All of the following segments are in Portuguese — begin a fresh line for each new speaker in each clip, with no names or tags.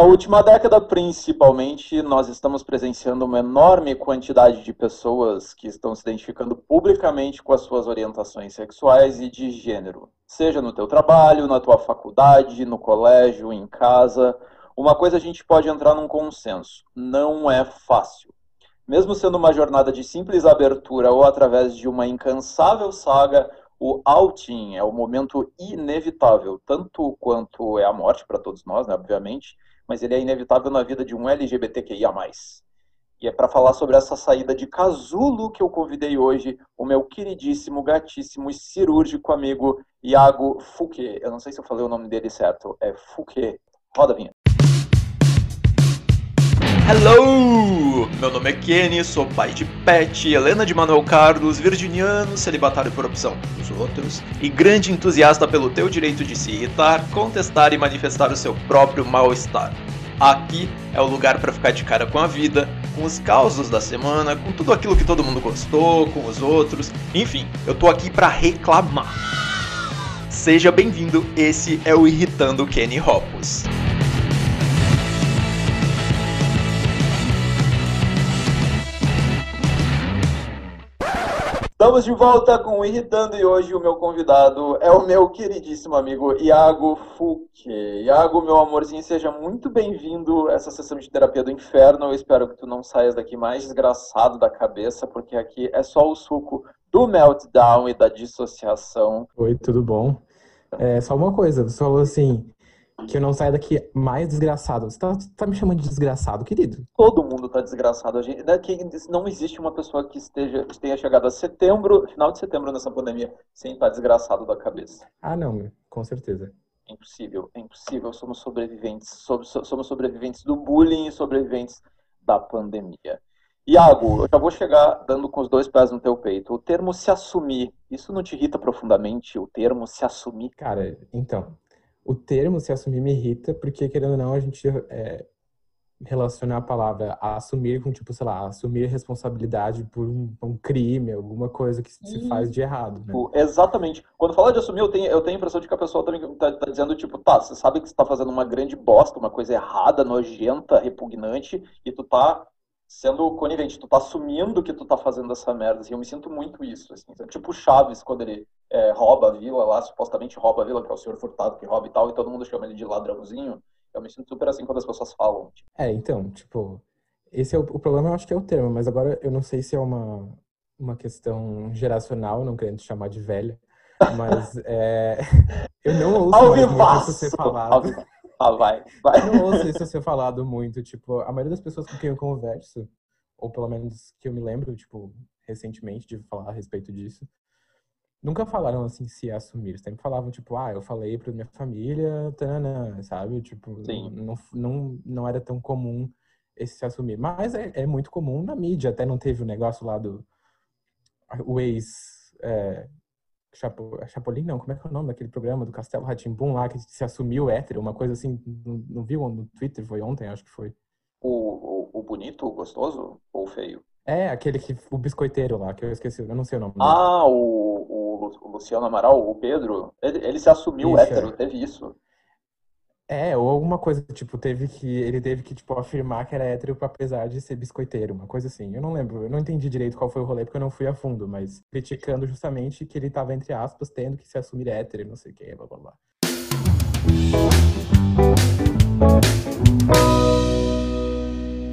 Na última década, principalmente, nós estamos presenciando uma enorme quantidade de pessoas que estão se identificando publicamente com as suas orientações sexuais e de gênero. Seja no teu trabalho, na tua faculdade, no colégio, em casa. Uma coisa a gente pode entrar num consenso: não é fácil. Mesmo sendo uma jornada de simples abertura ou através de uma incansável saga, o outing é o momento inevitável, tanto quanto é a morte para todos nós, né, obviamente, mas ele é inevitável na vida de um LGBTQIA+. E é para falar sobre essa saída de casulo que eu convidei hoje o meu queridíssimo, gatíssimo e cirúrgico amigo Iago Fouquet. Eu não sei se eu falei o nome dele certo. É Fouquet. Roda a vinha.
Hello! Meu nome é Kenny, sou pai de Pet, Helena de Manuel Carlos, virginiano, celibatário por opção dos outros e grande entusiasta pelo teu direito de se irritar, contestar e manifestar o seu próprio mal-estar. Aqui é o lugar para ficar de cara com a vida, com os causos da semana, com tudo aquilo que todo mundo gostou, com os outros, enfim, eu tô aqui para reclamar. Seja bem-vindo, esse é o Irritando Kenny Hoppus.
Estamos de volta com o Irritando e hoje o meu convidado é o meu queridíssimo amigo Iago Fuque. Iago, meu amorzinho, seja muito bem-vindo a essa sessão de terapia do inferno. Eu espero que tu não saias daqui mais desgraçado da cabeça, porque aqui é só o suco do meltdown e da dissociação.
Oi, tudo bom? É, só uma coisa, você falou assim, que eu não saia daqui mais desgraçado. Você tá, tá, me chamando de desgraçado, querido?
Todo mundo tá desgraçado. A gente, daqui, não existe uma pessoa que esteja que tenha chegado a setembro, final de setembro nessa pandemia, sem estar desgraçado da cabeça.
Ah, não, com certeza.
É impossível, é impossível. Somos sobreviventes. Somos sobreviventes do bullying e sobreviventes da pandemia. Iago, eu já vou chegar dando com os dois pés no teu peito. O termo se assumir, isso não te irrita profundamente? O termo se assumir?
Cara, então, o termo se assumir me irrita, porque, querendo ou não, a gente é, relaciona a palavra a assumir com, tipo, sei lá, assumir responsabilidade por um, um crime, alguma coisa que se faz de errado. Né?
Tipo, exatamente. Quando fala de assumir, eu tenho, eu tenho a impressão de que a pessoa também tá, tá dizendo, tipo, tá, você sabe que você tá fazendo uma grande bosta, uma coisa errada, nojenta, repugnante, e tu tá sendo conivente, tu tá assumindo que tu tá fazendo essa merda, assim, eu me sinto muito isso, assim, tipo Chaves, quando ele é, rouba a vila lá, supostamente rouba a vila, que é o senhor Furtado que rouba e tal, e todo mundo chama ele de ladrãozinho, eu me sinto super assim quando as pessoas falam.
Tipo. É, então, tipo, esse é o, o, problema, eu acho que é o termo, mas agora eu não sei se é uma, uma questão geracional, não querendo chamar de velha, mas é, eu não ouço mais isso ser falado.
Ah, vai, vai.
Eu não ouço isso ser falado muito, tipo, a maioria das pessoas com quem eu converso, ou pelo menos que eu me lembro, tipo, recentemente de falar a respeito disso, nunca falaram assim se assumir. Sempre falavam, tipo, ah, eu falei pra minha família, tana, sabe? Tipo, Sim. Não, não, não era tão comum esse se assumir. Mas é, é muito comum na mídia, até não teve o negócio lá do o ex é, Chapo, Chapolin, não, como é que é o nome daquele programa do Castelo Ratimbum lá, que se assumiu hétero, uma coisa assim, não, não viu no Twitter, foi ontem, acho que foi.
O, o, o bonito, o gostoso ou o feio?
É, aquele que, o biscoiteiro lá, que eu esqueci, eu não sei o nome.
Ah, o, o, o, Luciano Amaral, o Pedro, ele, ele se assumiu isso, hétero, é. teve isso.
É, ou alguma coisa, tipo, teve que. Ele teve que, tipo, afirmar que era hétero apesar de ser biscoiteiro, uma coisa assim. Eu não lembro, eu não entendi direito qual foi o rolê, porque eu não fui a fundo, mas criticando justamente que ele tava, entre aspas, tendo que se assumir hétero, não sei o que, blá blá blá.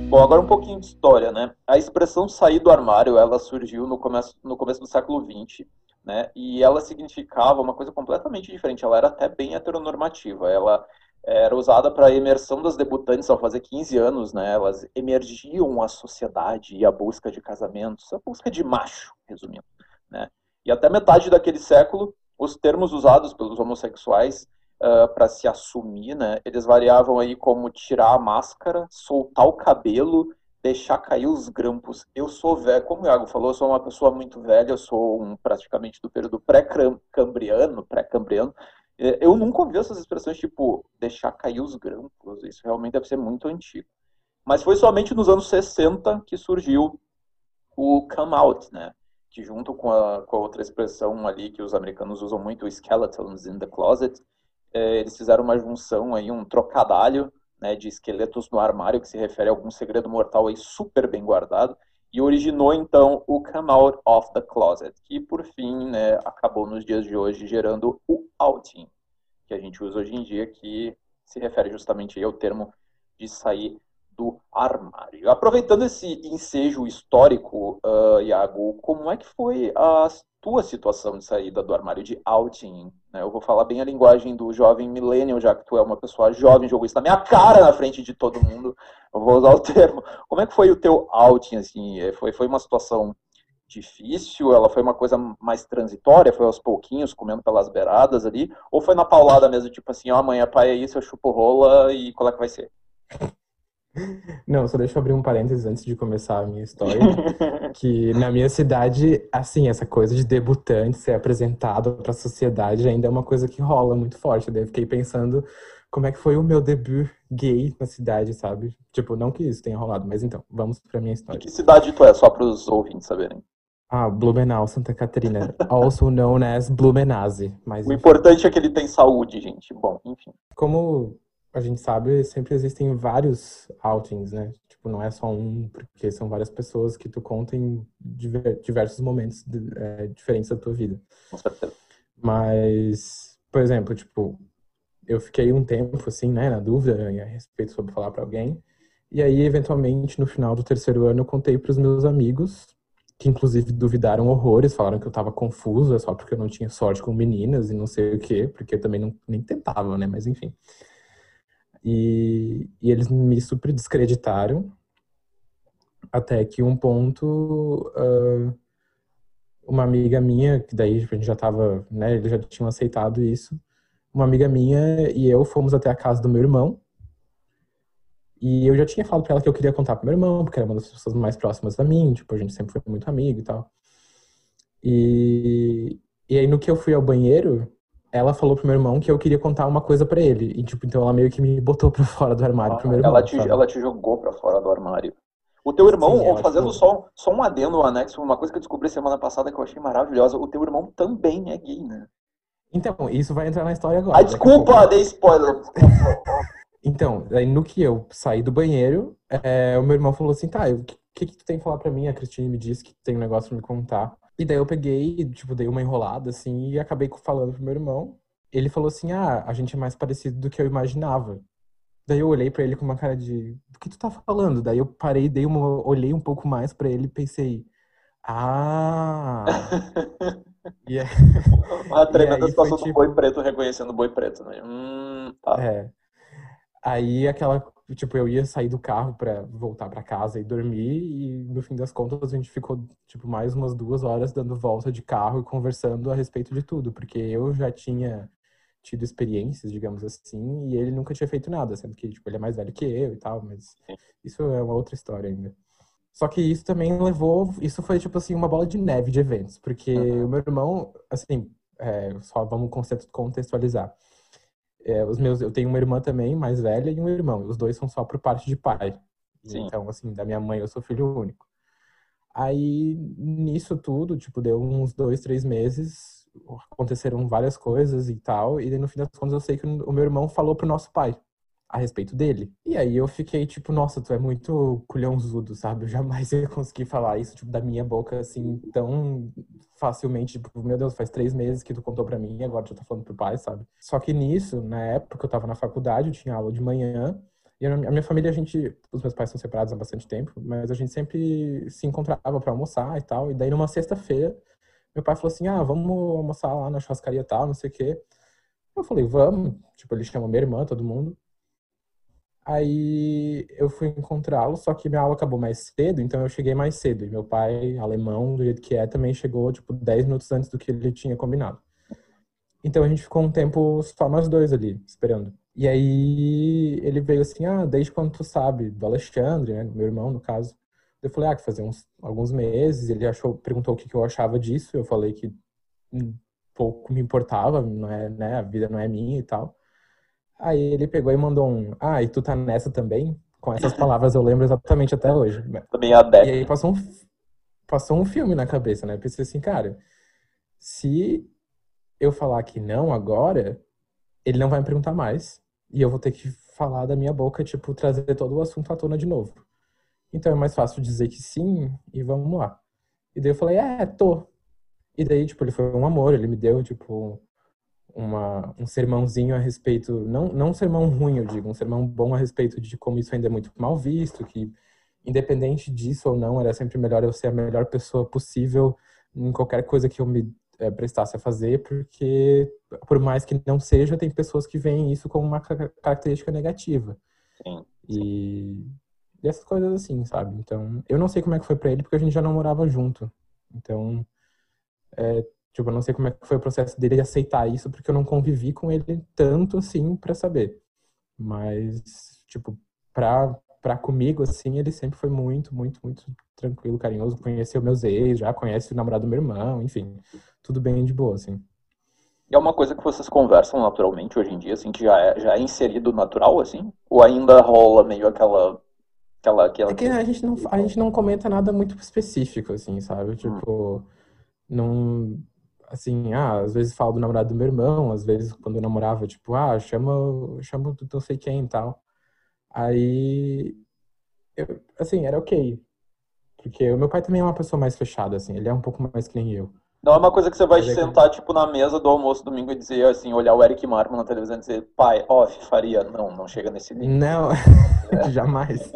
Bom, agora um pouquinho de história, né? A expressão sair do armário, ela surgiu no começo, no começo do século XX, né? E ela significava uma coisa completamente diferente. Ela era até bem heteronormativa. Ela era usada para a imersão das debutantes ao fazer 15 anos, né? Elas emergiam à sociedade e à busca de casamentos, a busca de macho, resumindo, né? E até metade daquele século, os termos usados pelos homossexuais uh, para se assumir, né? Eles variavam aí como tirar a máscara, soltar o cabelo, deixar cair os grampos. Eu sou velho, como o Iago falou, eu sou uma pessoa muito velha, eu sou um, praticamente do período pré-cambriano, pré-cambriano, eu nunca ouvi essas expressões tipo deixar cair os grampos. Isso realmente deve ser muito antigo. Mas foi somente nos anos 60 que surgiu o come out, né? Que junto com a, com a outra expressão ali que os americanos usam muito, skeletons in the closet, é, eles fizeram uma junção aí, um trocadalho né, de esqueletos no armário, que se refere a algum segredo mortal aí super bem guardado, e originou então o Come Out of the Closet, que por fim né, acabou nos dias de hoje gerando o outing, que a gente usa hoje em dia, que se refere justamente ao termo de sair do armário. Aproveitando esse ensejo histórico, uh, Iago, como é que foi a tua situação de saída do armário de outing? Né? Eu vou falar bem a linguagem do jovem millennial, já que tu é uma pessoa jovem, jogou isso na minha cara na frente de todo mundo. Eu vou usar o termo. Como é que foi o teu outing? Assim? É, foi, foi uma situação difícil? Ela foi uma coisa mais transitória? Foi aos pouquinhos, comendo pelas beiradas ali? Ou foi na paulada mesmo, tipo assim, ó, oh, amanhã pai é isso, eu chupo rola e qual é que vai ser?
Não, só deixa eu abrir um parênteses antes de começar a minha história. que na minha cidade, assim, essa coisa de debutante ser apresentado para a sociedade ainda é uma coisa que rola muito forte. Daí eu fiquei pensando como é que foi o meu debut gay na cidade, sabe? Tipo, não que isso tenha rolado, mas então, vamos pra minha história.
E que cidade tu é, só para os ouvintes saberem?
Ah, Blumenau, Santa Catarina. also known as Blumenase. Mas,
o importante é que ele tem saúde, gente. Bom, enfim.
Como a gente sabe, sempre existem vários outings, né? Tipo, não é só um, porque são várias pessoas que tu conta em diversos momentos é, diferentes da tua vida.
Com certeza.
Mas, por exemplo, tipo, eu fiquei um tempo, assim, né, na dúvida a respeito sobre falar para alguém. E aí, eventualmente, no final do terceiro ano, eu contei para os meus amigos, que inclusive duvidaram horrores, falaram que eu tava confuso, é só porque eu não tinha sorte com meninas e não sei o quê, porque eu também não, nem tentava, né, mas enfim. E, e eles me super descreditaram, até que um ponto, uh, uma amiga minha, que daí a gente já tava, né, eles já tinham aceitado isso, uma amiga minha e eu fomos até a casa do meu irmão, e eu já tinha falado pra ela que eu queria contar pro meu irmão, porque era uma das pessoas mais próximas a mim, tipo, a gente sempre foi muito amigo e tal. E, e aí no que eu fui ao banheiro, ela falou pro meu irmão que eu queria contar uma coisa para ele. E, tipo, então ela meio que me botou pra fora do armário ah, pro meu irmão.
Ela te, ela te jogou pra fora do armário. O teu irmão, Sim, fazendo só, só um adendo, um anexo, uma coisa que eu descobri semana passada que eu achei maravilhosa, o teu irmão também é gay, né?
Então, isso vai entrar na história agora.
Ah, desculpa, dei spoiler.
então, aí no que eu saí do banheiro, é, o meu irmão falou assim, tá, o que, que, que tu tem que falar pra mim? A Cristina me disse que tem um negócio pra me contar. E daí eu peguei, tipo, dei uma enrolada, assim, e acabei falando pro meu irmão. Ele falou assim, ah, a gente é mais parecido do que eu imaginava. Daí eu olhei para ele com uma cara de, do que tu tá falando? Daí eu parei, dei uma, olhei um pouco mais para ele e pensei, ah...
e é... Uma tremenda situação tipo... do boi preto reconhecendo o boi preto, né? Hum, tá.
É. Aí aquela tipo, eu ia sair do carro para voltar para casa e dormir e no fim das contas a gente ficou tipo mais umas duas horas dando volta de carro e conversando a respeito de tudo, porque eu já tinha tido experiências, digamos assim, e ele nunca tinha feito nada, sendo que tipo, ele é mais velho que eu e tal, mas isso é uma outra história ainda. Só que isso também levou, isso foi tipo assim uma bola de neve de eventos, porque uhum. o meu irmão, assim, é, só vamos contextualizar é, os meus, eu tenho uma irmã também, mais velha, e um irmão. Os dois são só por parte de pai. Sim. Então, assim, da minha mãe eu sou filho único. Aí, nisso tudo, tipo, deu uns dois, três meses, aconteceram várias coisas e tal, e no fim das contas eu sei que o meu irmão falou pro nosso pai a respeito dele. E aí eu fiquei tipo, nossa, tu é muito culhãozudo, sabe? Eu jamais ia conseguir falar isso, tipo, da minha boca, assim, tão facilmente. Tipo, meu Deus, faz três meses que tu contou pra mim agora tu tá falando pro pai, sabe? Só que nisso, na época eu tava na faculdade, eu tinha aula de manhã, e a minha família, a gente, os meus pais são separados há bastante tempo, mas a gente sempre se encontrava para almoçar e tal. E daí numa sexta-feira, meu pai falou assim: "Ah, vamos almoçar lá na churrascaria tal, não sei o quê". Eu falei: "Vamos". Tipo, ele chama minha irmã, todo mundo. Aí eu fui encontrá-lo, só que minha aula acabou mais cedo, então eu cheguei mais cedo. E meu pai, alemão, do jeito que é, também chegou, tipo, 10 minutos antes do que ele tinha combinado. Então a gente ficou um tempo só nós dois ali, esperando. E aí ele veio assim, ah, desde quando tu sabe? Do Alexandre, né? Meu irmão, no caso. Eu falei, ah, que fazia uns, alguns meses. Ele achou, perguntou o que, que eu achava disso. Eu falei que pouco me importava, não é, né? A vida não é minha e tal. Aí ele pegou e mandou um, ah, e tu tá nessa também? Com essas palavras eu lembro exatamente até hoje.
Também a
E aí passou um, passou um filme na cabeça, né? Eu pensei assim, cara, se eu falar que não agora, ele não vai me perguntar mais. E eu vou ter que falar da minha boca, tipo, trazer todo o assunto à tona de novo. Então é mais fácil dizer que sim e vamos lá. E daí eu falei, é, tô. E daí, tipo, ele foi um amor, ele me deu, tipo, uma, um sermãozinho a respeito, não, não um sermão ruim, eu digo, um sermão bom a respeito de como isso ainda é muito mal visto, que independente disso ou não, era sempre melhor eu ser a melhor pessoa possível em qualquer coisa que eu me é, prestasse a fazer, porque por mais que não seja, tem pessoas que veem isso como uma característica negativa.
Sim.
E, e essas coisas assim, sabe? Então, eu não sei como é que foi para ele, porque a gente já não morava junto. Então, é, tipo, eu não sei como é que foi o processo dele de aceitar isso, porque eu não convivi com ele tanto assim para saber. Mas, tipo, pra, pra comigo, assim, ele sempre foi muito, muito, muito tranquilo, carinhoso. Conheceu meus ex, já conhece o namorado do meu irmão, enfim tudo bem de boa, assim.
E é uma coisa que vocês conversam naturalmente hoje em dia, assim, que já é, já é inserido natural, assim? Ou ainda rola meio aquela. aquela, aquela...
É que a gente, não, a gente não comenta nada muito específico, assim, sabe? Hum. Tipo, hum. não. Assim, ah, às vezes falo do namorado do meu irmão, às vezes quando eu namorava, tipo, ah, chama, chama não sei quem e tal. Aí. Eu, assim, era ok. Porque o meu pai também é uma pessoa mais fechada, assim, ele é um pouco mais que nem eu.
Não é uma coisa que você vai sentar, tipo, na mesa do almoço domingo e dizer, assim, olhar o Eric Marmo na televisão e dizer, pai, off, faria. Não, não chega nesse nível.
Não, é. jamais.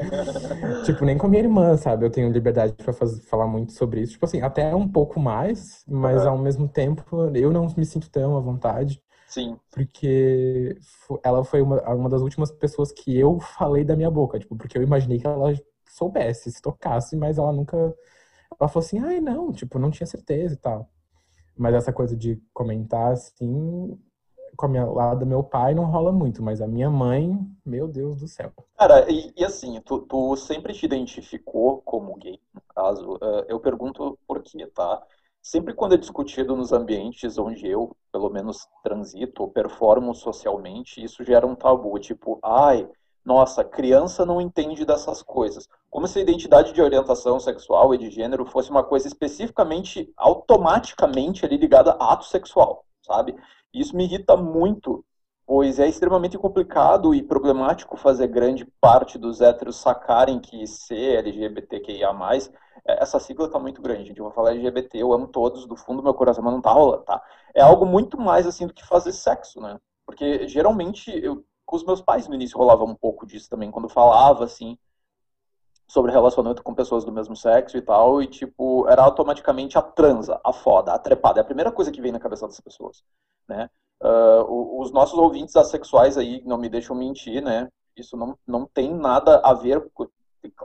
tipo, nem com a minha irmã, sabe? Eu tenho liberdade pra fazer, falar muito sobre isso. Tipo assim, até um pouco mais, mas ao mesmo tempo eu não me sinto tão à vontade.
Sim.
Porque ela foi uma, uma das últimas pessoas que eu falei da minha boca, tipo, porque eu imaginei que ela soubesse, se tocasse, mas ela nunca. Ela falou assim, ai, não, tipo, não tinha certeza e tal. Mas essa coisa de comentar assim, com a minha lá do meu pai não rola muito, mas a minha mãe, meu Deus do céu.
Cara, e, e assim, tu, tu, sempre te identificou como gay, no caso. Uh, eu pergunto por quê, tá? Sempre quando é discutido nos ambientes onde eu, pelo menos, transito ou performo socialmente, isso gera um tabu, tipo, ai, nossa, criança não entende dessas coisas. Como se a identidade de orientação sexual e de gênero fosse uma coisa especificamente, automaticamente ali ligada a ato sexual, sabe? Isso me irrita muito, pois é extremamente complicado e problemático fazer grande parte dos héteros sacarem que ser LGBTQIA+, é, essa sigla tá muito grande, gente. Eu vou falar LGBT, eu amo todos, do fundo do meu coração, mas não tá rolando, tá? É algo muito mais, assim, do que fazer sexo, né? Porque, geralmente, eu com os meus pais no início rolava um pouco disso também, quando falava, assim, sobre relacionamento com pessoas do mesmo sexo e tal, e, tipo, era automaticamente a transa, a foda, a trepada. É a primeira coisa que vem na cabeça das pessoas, né? Uh, os nossos ouvintes assexuais aí, não me deixam mentir, né? Isso não, não tem nada a ver...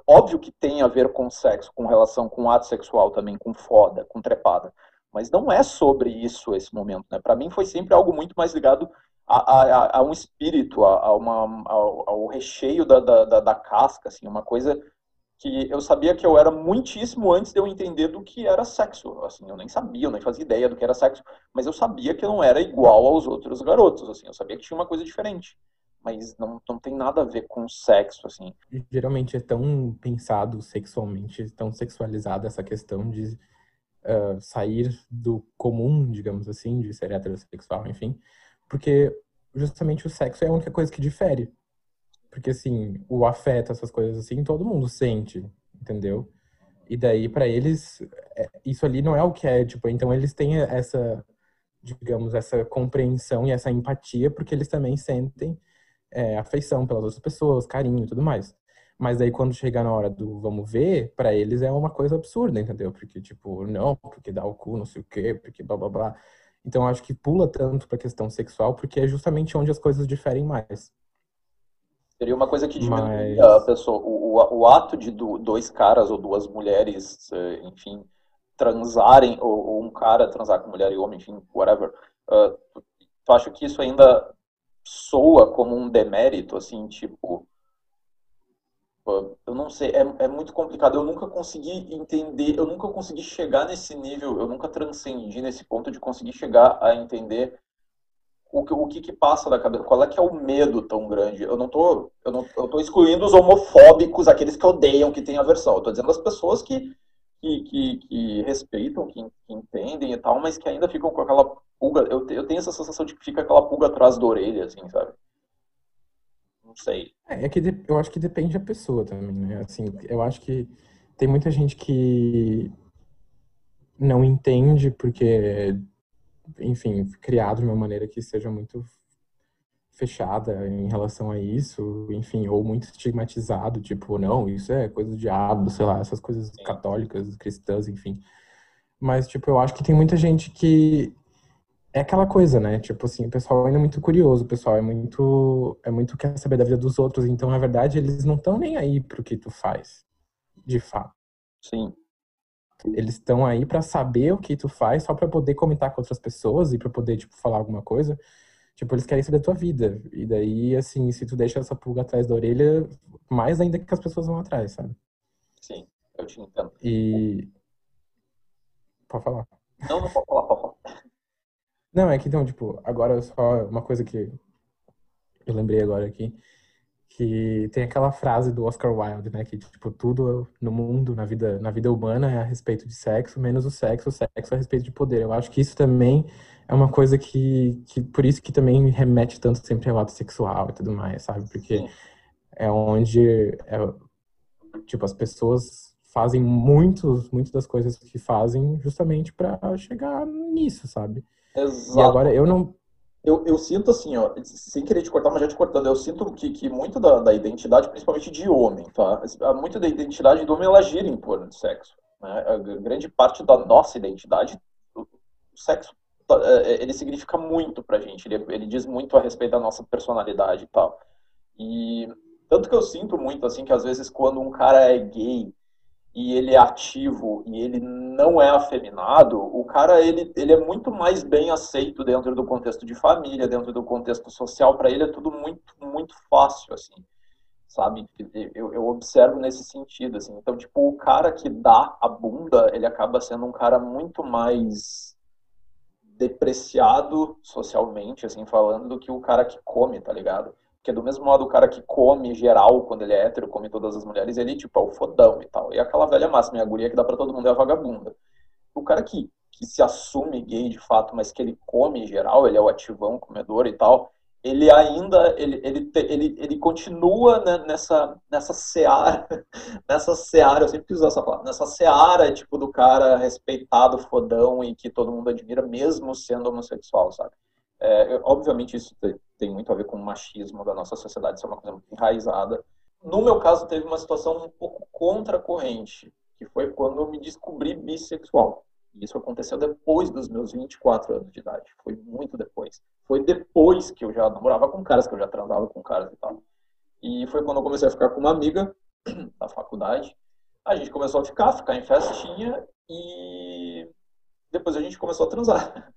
Óbvio que tem a ver com sexo, com relação com ato sexual também, com foda, com trepada. Mas não é sobre isso esse momento, né? Para mim foi sempre algo muito mais ligado a, a, a um espírito, a, a uma, ao, recheio da, da, da, casca, assim, uma coisa que eu sabia que eu era muitíssimo antes de eu entender do que era sexo, assim, eu nem sabia, eu nem fazia ideia do que era sexo, mas eu sabia que eu não era igual aos outros garotos, assim, eu sabia que tinha uma coisa diferente, mas não, não tem nada a ver com sexo, assim.
Geralmente é tão pensado sexualmente, tão sexualizada essa questão de uh, sair do comum, digamos assim, de ser heterossexual, enfim, porque justamente o sexo é a única coisa que difere. Porque, assim, o afeto, essas coisas assim, todo mundo sente, entendeu? E daí, para eles, é, isso ali não é o que é, tipo, então eles têm essa, digamos, essa compreensão e essa empatia, porque eles também sentem é, afeição pelas outras pessoas, carinho e tudo mais. Mas daí, quando chegar na hora do vamos ver, para eles é uma coisa absurda, entendeu? Porque, tipo, não, porque dá o cu, não sei o quê, porque blá blá blá. Então acho que pula tanto para a questão sexual porque é justamente onde as coisas diferem mais.
Seria uma coisa que diminui Mas... a pessoa, o, o, o, ato de dois caras ou duas mulheres, eh, enfim, transarem, ou, ou um cara transar com mulher e homem, enfim, whatever. Uh, tu acha que isso ainda soa como um demérito, assim, tipo, eu não sei, é, é muito complicado. Eu nunca consegui entender, eu nunca consegui chegar nesse nível, eu nunca transcendi nesse ponto de conseguir chegar a entender o que, o que, que passa da cabeça, qual é que é o medo tão grande. Eu não tô, eu não, eu tô excluindo os homofóbicos, aqueles que odeiam, que têm aversão. Eu tô dizendo as pessoas que, que, que, que respeitam, que, que, entendem e tal, mas que ainda ficam com aquela pulga. Eu, eu tenho essa sensação de que fica aquela pulga atrás da orelha, assim, sabe? Não sei.
É, é que eu acho que depende da pessoa também, né? Assim, eu acho que tem muita gente que não entende porque, enfim, criado de uma maneira que seja muito fechada em relação a isso, enfim, ou muito estigmatizado, tipo, não, isso é coisa do diabo, sei lá, essas coisas católicas, cristãs, enfim. Mas, tipo, eu acho que tem muita gente que é aquela coisa, né? Tipo assim, o pessoal ainda é muito curioso, o pessoal é muito é muito quer saber da vida dos outros, então na verdade eles não estão nem aí pro que tu faz, de fato.
Sim.
Eles estão aí para saber o que tu faz, só para poder comentar com outras pessoas e para poder tipo falar alguma coisa. Tipo, eles querem saber da tua vida. E daí, assim, se tu deixa essa pulga atrás da orelha, mais ainda que as pessoas vão atrás, sabe?
Sim, eu te entendo.
E. Pode falar.
Não, não pode falar, pode falar.
Não, é que então, tipo, agora só uma coisa que eu lembrei agora aqui, que tem aquela frase do Oscar Wilde, né, que tipo, tudo no mundo, na vida, na vida humana é a respeito de sexo, menos o sexo, o sexo é a respeito de poder. Eu acho que isso também é uma coisa que, que por isso que também remete tanto sempre ao ato sexual e tudo mais, sabe? Porque Sim. é onde é, tipo as pessoas fazem muitos, muitas das coisas que fazem justamente para chegar nisso, sabe?
Exato.
E agora eu não.
Eu, eu sinto assim, ó, sem querer te cortar, mas já te cortando, eu sinto que, que muito da, da identidade, principalmente de homem, tá? Muito da identidade do homem ela gira em torno de sexo. Né? A grande parte da nossa identidade, o sexo, tá, é, é, ele significa muito pra gente, ele, ele diz muito a respeito da nossa personalidade e tal. E tanto que eu sinto muito, assim, que às vezes quando um cara é gay, e ele é ativo e ele não é afeminado, o cara ele, ele é muito mais bem aceito dentro do contexto de família, dentro do contexto social. Para ele é tudo muito muito fácil assim, sabe? Eu, eu observo nesse sentido assim. Então tipo o cara que dá a bunda ele acaba sendo um cara muito mais depreciado socialmente assim falando do que o cara que come, tá ligado? Porque do mesmo modo o cara que come geral, quando ele é hétero, come todas as mulheres, ele tipo é o fodão e tal. E aquela velha máxima, a guria que dá para todo mundo é a vagabunda. O cara que, que se assume gay de fato, mas que ele come geral, ele é o ativão, comedor e tal, ele ainda, ele, ele, ele, ele continua né, nessa, nessa seara, nessa seara, eu sempre quis usar essa palavra, nessa seara, tipo, do cara respeitado, fodão e que todo mundo admira, mesmo sendo homossexual, sabe? É, obviamente isso tem muito a ver com o machismo da nossa sociedade, isso é uma coisa muito enraizada. No meu caso, teve uma situação um pouco contracorrente, que foi quando eu me descobri bissexual. Isso aconteceu depois dos meus 24 anos de idade. Foi muito depois. Foi depois que eu já namorava com caras, que eu já transava com caras e tal. E foi quando eu comecei a ficar com uma amiga da faculdade. A gente começou a ficar, ficar em festinha e depois a gente começou a transar.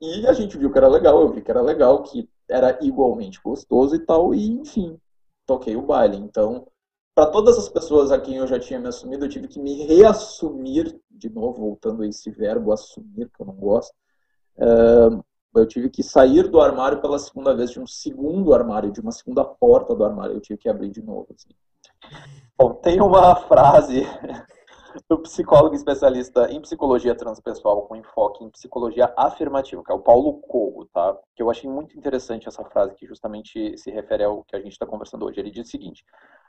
E a gente viu que era legal, eu vi que era legal, que era igualmente gostoso e tal, e enfim, toquei o baile. Então, para todas as pessoas a quem eu já tinha me assumido, eu tive que me reassumir, de novo, voltando a esse verbo assumir, que eu não gosto. Uh, eu tive que sair do armário pela segunda vez, de um segundo armário, de uma segunda porta do armário, eu tive que abrir de novo. Assim. Bom, tem uma frase do psicólogo especialista em psicologia transpessoal com enfoque em psicologia afirmativa, que é o Paulo Corro, tá? Que eu achei muito interessante essa frase que justamente se refere ao que a gente está conversando hoje. Ele diz o seguinte: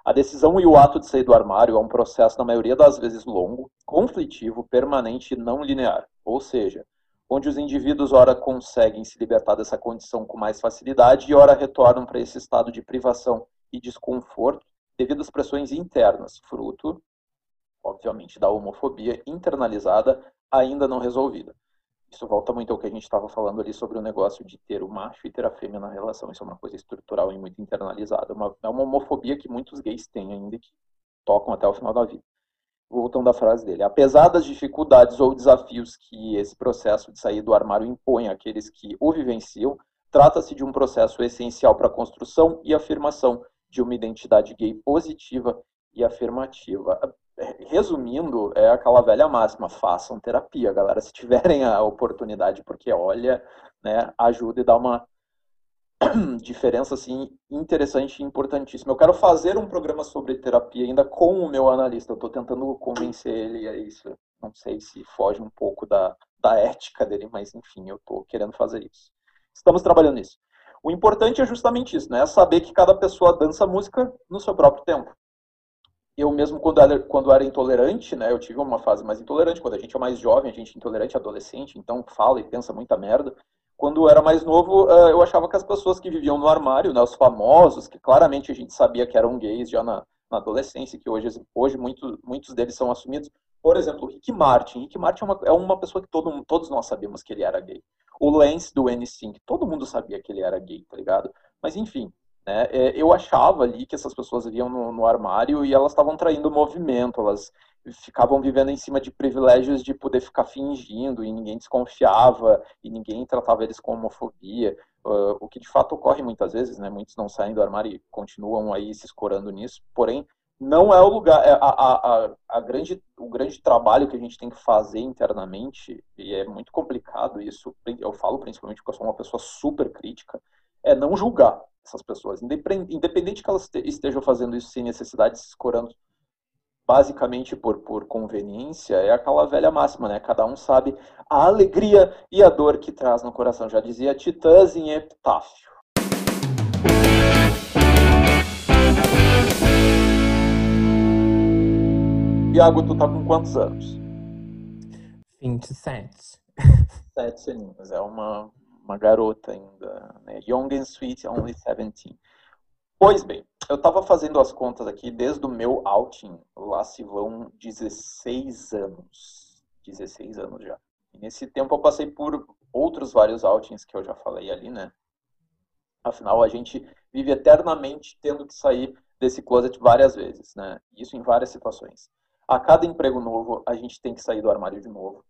a decisão e o ato de sair do armário é um processo na maioria das vezes longo, conflitivo, permanente e não linear. Ou seja, onde os indivíduos ora conseguem se libertar dessa condição com mais facilidade e ora retornam para esse estado de privação e desconforto devido às pressões internas, fruto obviamente, da homofobia internalizada ainda não resolvida. Isso volta muito ao que a gente estava falando ali sobre o negócio de ter o macho e ter a fêmea na relação. Isso é uma coisa estrutural e muito internalizada. Uma, é uma homofobia que muitos gays têm ainda que tocam até o final da vida. Voltando à frase dele. Apesar das dificuldades ou desafios que esse processo de sair do armário impõe àqueles que o vivenciam, trata-se de um processo essencial para a construção e afirmação de uma identidade gay positiva e afirmativa resumindo, é aquela velha máxima, façam terapia, galera, se tiverem a oportunidade, porque olha, né, ajuda e dá uma diferença assim interessante e importantíssima. Eu quero fazer um programa sobre terapia ainda com o meu analista. Eu estou tentando convencer ele a isso. Não sei se foge um pouco da, da ética dele, mas enfim, eu estou querendo fazer isso. Estamos trabalhando nisso. O importante é justamente isso, né? Saber que cada pessoa dança música no seu próprio tempo. Eu mesmo, quando era, quando era intolerante, né? Eu tive uma fase mais intolerante. Quando a gente é mais jovem, a gente é intolerante, adolescente, então fala e pensa muita merda. Quando era mais novo, eh, eu achava que as pessoas que viviam no armário, né? Os famosos, que claramente a gente sabia que eram gays já na, na adolescência, que hoje, hoje muito, muitos deles são assumidos. Por exemplo, Rick Martin. Rick Martin é uma, é uma pessoa que todo, todos nós sabíamos que ele era gay. O Lance do NSYNC, todo mundo sabia que ele era gay, tá ligado? Mas enfim, né, é, eu achava ali que essas pessoas viviam no, no armário e elas estavam traindo movimento, elas ficavam vivendo em cima de privilégios de poder ficar fingindo e ninguém desconfiava e ninguém tratava eles com homofobia, uh, o que de fato ocorre muitas vezes, né? Muitos não saem do armário e continuam aí se escorando nisso, porém não é o lugar, é a, a, a, a, grande, o grande trabalho que a gente tem que fazer internamente, e é muito complicado isso, eu falo principalmente porque eu sou uma pessoa super crítica, é não julgar essas pessoas, independente que elas estejam fazendo isso sem necessidade, se escorando basicamente por, por conveniência, é aquela velha máxima, né? Cada um sabe a alegria e a dor que traz no coração, já dizia Titãs em Epitáfio. Iago, tu tá com quantos anos?
27.
Sete aninhos, é uma, uma garota ainda, né? Young and sweet, only 17. Pois bem, eu estava fazendo as contas aqui desde o meu outing, lá se vão 16 anos. 16 anos já. E nesse tempo eu passei por outros vários outings que eu já falei ali, né? Afinal, a gente vive eternamente tendo que sair desse closet várias vezes, né? Isso em várias situações. A cada emprego novo, a gente tem que sair do armário de novo.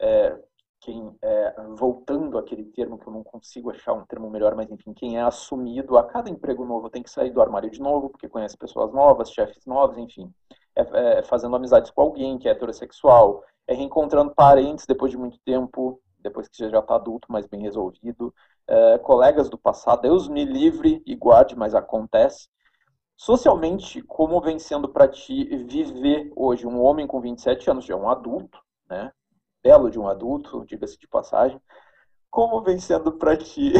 É, quem é, voltando àquele termo que eu não consigo achar um termo melhor, mas enfim, quem é assumido a cada emprego novo tem que sair do armário de novo, porque conhece pessoas novas, chefes novos, enfim, é, é fazendo amizades com alguém que é heterossexual, é reencontrando parentes depois de muito tempo, depois que já está adulto, mas bem resolvido, é, colegas do passado, Deus me livre e guarde, mas acontece. Socialmente, como vem sendo para ti viver hoje um homem com 27 anos, já é um adulto, né? Belo de um adulto, diga-se de passagem, como vem sendo para ti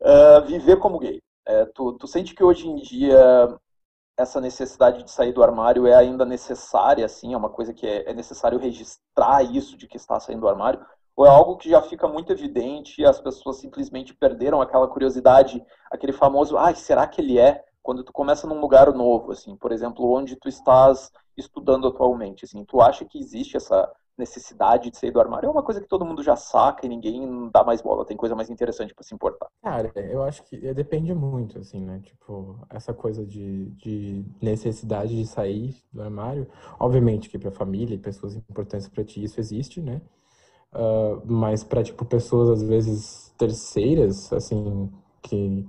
uh, viver como gay? É, tu, tu sente que hoje em dia essa necessidade de sair do armário é ainda necessária, assim, é uma coisa que é, é necessário registrar isso de que está saindo do armário, ou é algo que já fica muito evidente e as pessoas simplesmente perderam aquela curiosidade, aquele famoso, ai, ah, será que ele é? Quando tu começa num lugar novo, assim, por exemplo, onde tu estás estudando atualmente, assim, tu acha que existe essa necessidade de sair do armário é uma coisa que todo mundo já saca e ninguém dá mais bola. Tem coisa mais interessante para se importar.
Cara, eu acho que é, depende muito, assim, né? Tipo, essa coisa de, de necessidade de sair do armário. Obviamente que para família e pessoas importantes para ti isso existe, né? Uh, mas para tipo pessoas às vezes terceiras, assim, que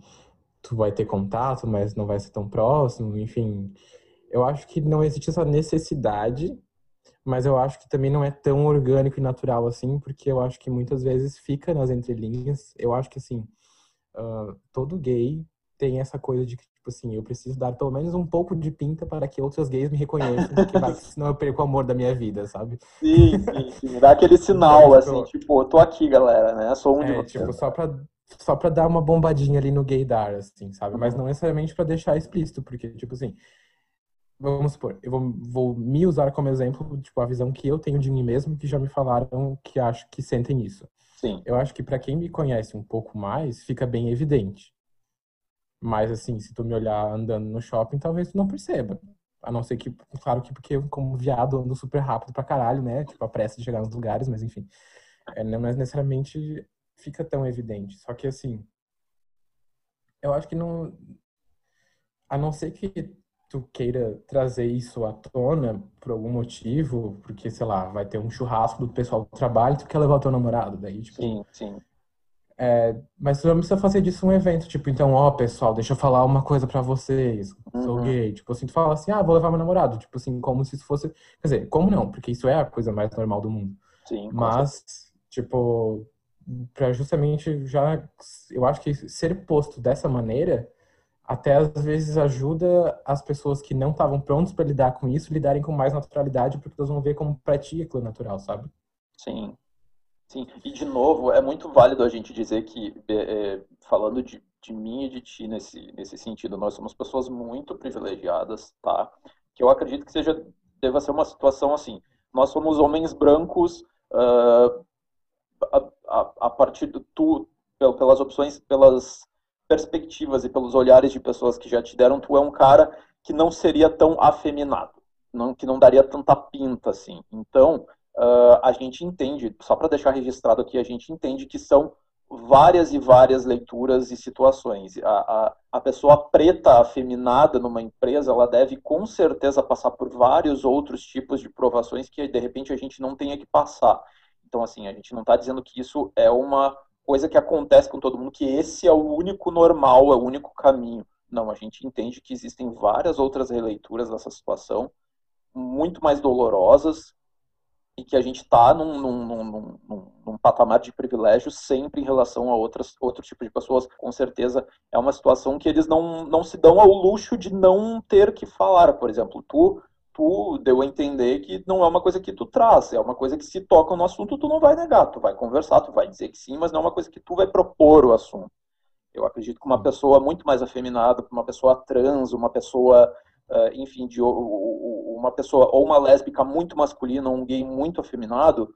tu vai ter contato, mas não vai ser tão próximo, enfim, eu acho que não existe essa necessidade mas eu acho que também não é tão orgânico e natural assim, porque eu acho que muitas vezes fica nas entrelinhas. Eu acho que, assim, uh, todo gay tem essa coisa de que, tipo assim, eu preciso dar pelo menos um pouco de pinta para que outros gays me reconheçam, porque senão eu perco o amor da minha vida, sabe?
Sim, sim, sim. Dá aquele sinal, então, assim, tipo, tipo, eu tô aqui, galera, né? Sou um é, de vocês.
Tipo, só pra, só pra dar uma bombadinha ali no gaydar, assim, sabe? Mas uhum. não necessariamente para deixar explícito, porque, tipo assim, vamos supor, eu vou, vou, me usar como exemplo, tipo, a visão que eu tenho de mim mesmo, que já me falaram que acho que sentem isso.
Sim.
Eu acho que para quem me conhece um pouco mais, fica bem evidente. Mas, assim, se tu me olhar andando no shopping, talvez tu não perceba. A não ser que, claro que porque eu, como viado, ando super rápido pra caralho, né? Tipo, a pressa de chegar nos lugares, mas enfim. É, não é necessariamente fica tão evidente. Só que, assim, eu acho que não. A não ser que tu queira trazer isso à tona por algum motivo, porque, sei lá, vai ter um churrasco do pessoal do trabalho, tu quer levar o teu namorado, daí, tipo...
Sim, sim.
É, mas tu não precisa fazer disso um evento, tipo, então, ó, pessoal, deixa eu falar uma coisa para vocês, sou uhum. gay, tipo assim, tu fala assim, ah, vou levar meu namorado, tipo assim, como se isso fosse, quer dizer, como não, porque isso é a coisa mais normal do mundo.
Sim,
mas, tipo, para justamente já, eu acho que ser posto dessa maneira até às vezes ajuda as pessoas que não estavam prontos para lidar com isso lidarem com mais naturalidade, porque elas vão ver como pra ti aquilo é natural, sabe?
Sim. Sim, e de novo, é muito válido a gente dizer que, é, é, falando de, de mim e de ti nesse, nesse sentido, nós somos pessoas muito privilegiadas, tá? Que eu acredito que seja, deva ser uma situação assim. Nós somos homens brancos uh, a, a, a, partir do tu, pelas opções, pelas perspectivas e pelos olhares de pessoas que já te deram, tu é um cara que não seria tão afeminado, não, que não daria tanta pinta assim. Então, uh, a gente entende, só para deixar registrado aqui, a gente entende que são várias e várias leituras e situações. A, a, a, pessoa preta afeminada numa empresa, ela deve com certeza passar por vários outros tipos de provações que de repente a gente não tenha que passar. Então, assim, a gente não está dizendo que isso é uma coisa que acontece com todo mundo, que esse é o único normal, é o único caminho. Não, a gente entende que existem várias outras releituras dessa situação, muito mais dolorosas, e que a gente está num, num, num, num, patamar de privilégio sempre em relação a outras, outro tipo de pessoas. Com certeza é uma situação que eles não, não se dão ao luxo de não ter que falar. Por exemplo, tu, tu deu a entender que não é uma coisa que tu traz, é uma coisa que se toca no assunto, tu não vai negar, tu vai conversar, tu vai dizer que sim, mas não é uma coisa que tu vai propor o assunto. Eu acredito que uma pessoa muito mais afeminada, uma pessoa trans, uma pessoa uh, enfim, de uma pessoa ou uma lésbica muito masculina, um gay muito afeminado,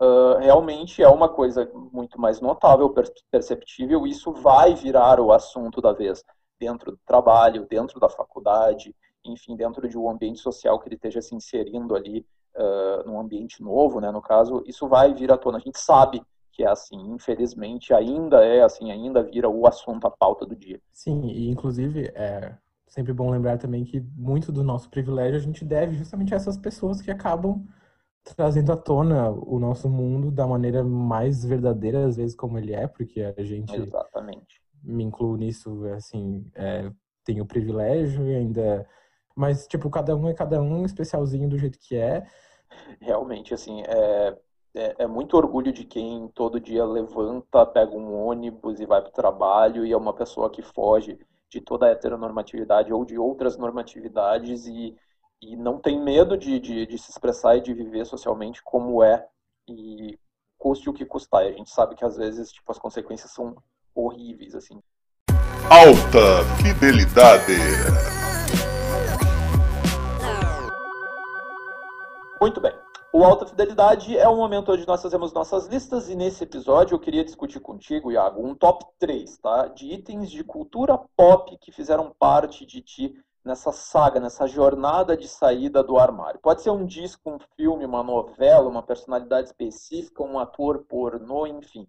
uh, realmente é uma coisa muito mais notável, perceptível, e isso vai virar o assunto da vez dentro do trabalho, dentro da faculdade, enfim, dentro de um ambiente social que ele esteja se inserindo ali uh, num ambiente novo, né, no caso, isso vai vir à tona. A gente sabe que é assim, infelizmente ainda é assim, ainda vira o assunto, a pauta do dia.
Sim, e inclusive é, sempre bom lembrar também que muito do nosso privilégio a gente deve justamente a essas pessoas que acabam trazendo à tona o nosso mundo da maneira mais verdadeira, às vezes, como ele é, porque a gente.
Exatamente.
Me incluo nisso, assim, é, tem o privilégio e ainda. Mas, tipo, cada um é cada um, especialzinho do jeito que é.
Realmente, assim, é, é, é, muito orgulho de quem todo dia levanta, pega um ônibus e vai para o trabalho e é uma pessoa que foge de toda a heteronormatividade ou de outras normatividades e, e não tem medo de, de, de, se expressar e de viver socialmente como é e custe o que custar. E a gente sabe que às vezes tipo, as consequências são horríveis. assim.
Alta Fidelidade.
Muito bem. O Alta Fidelidade é um momento onde nós fazemos nossas listas e nesse episódio eu queria discutir contigo, Iago, um top 3, tá? De itens de cultura pop que fizeram parte de ti nessa saga, nessa jornada de saída do armário. Pode ser um disco, um filme, uma novela, uma personalidade específica, um ator pornô, enfim.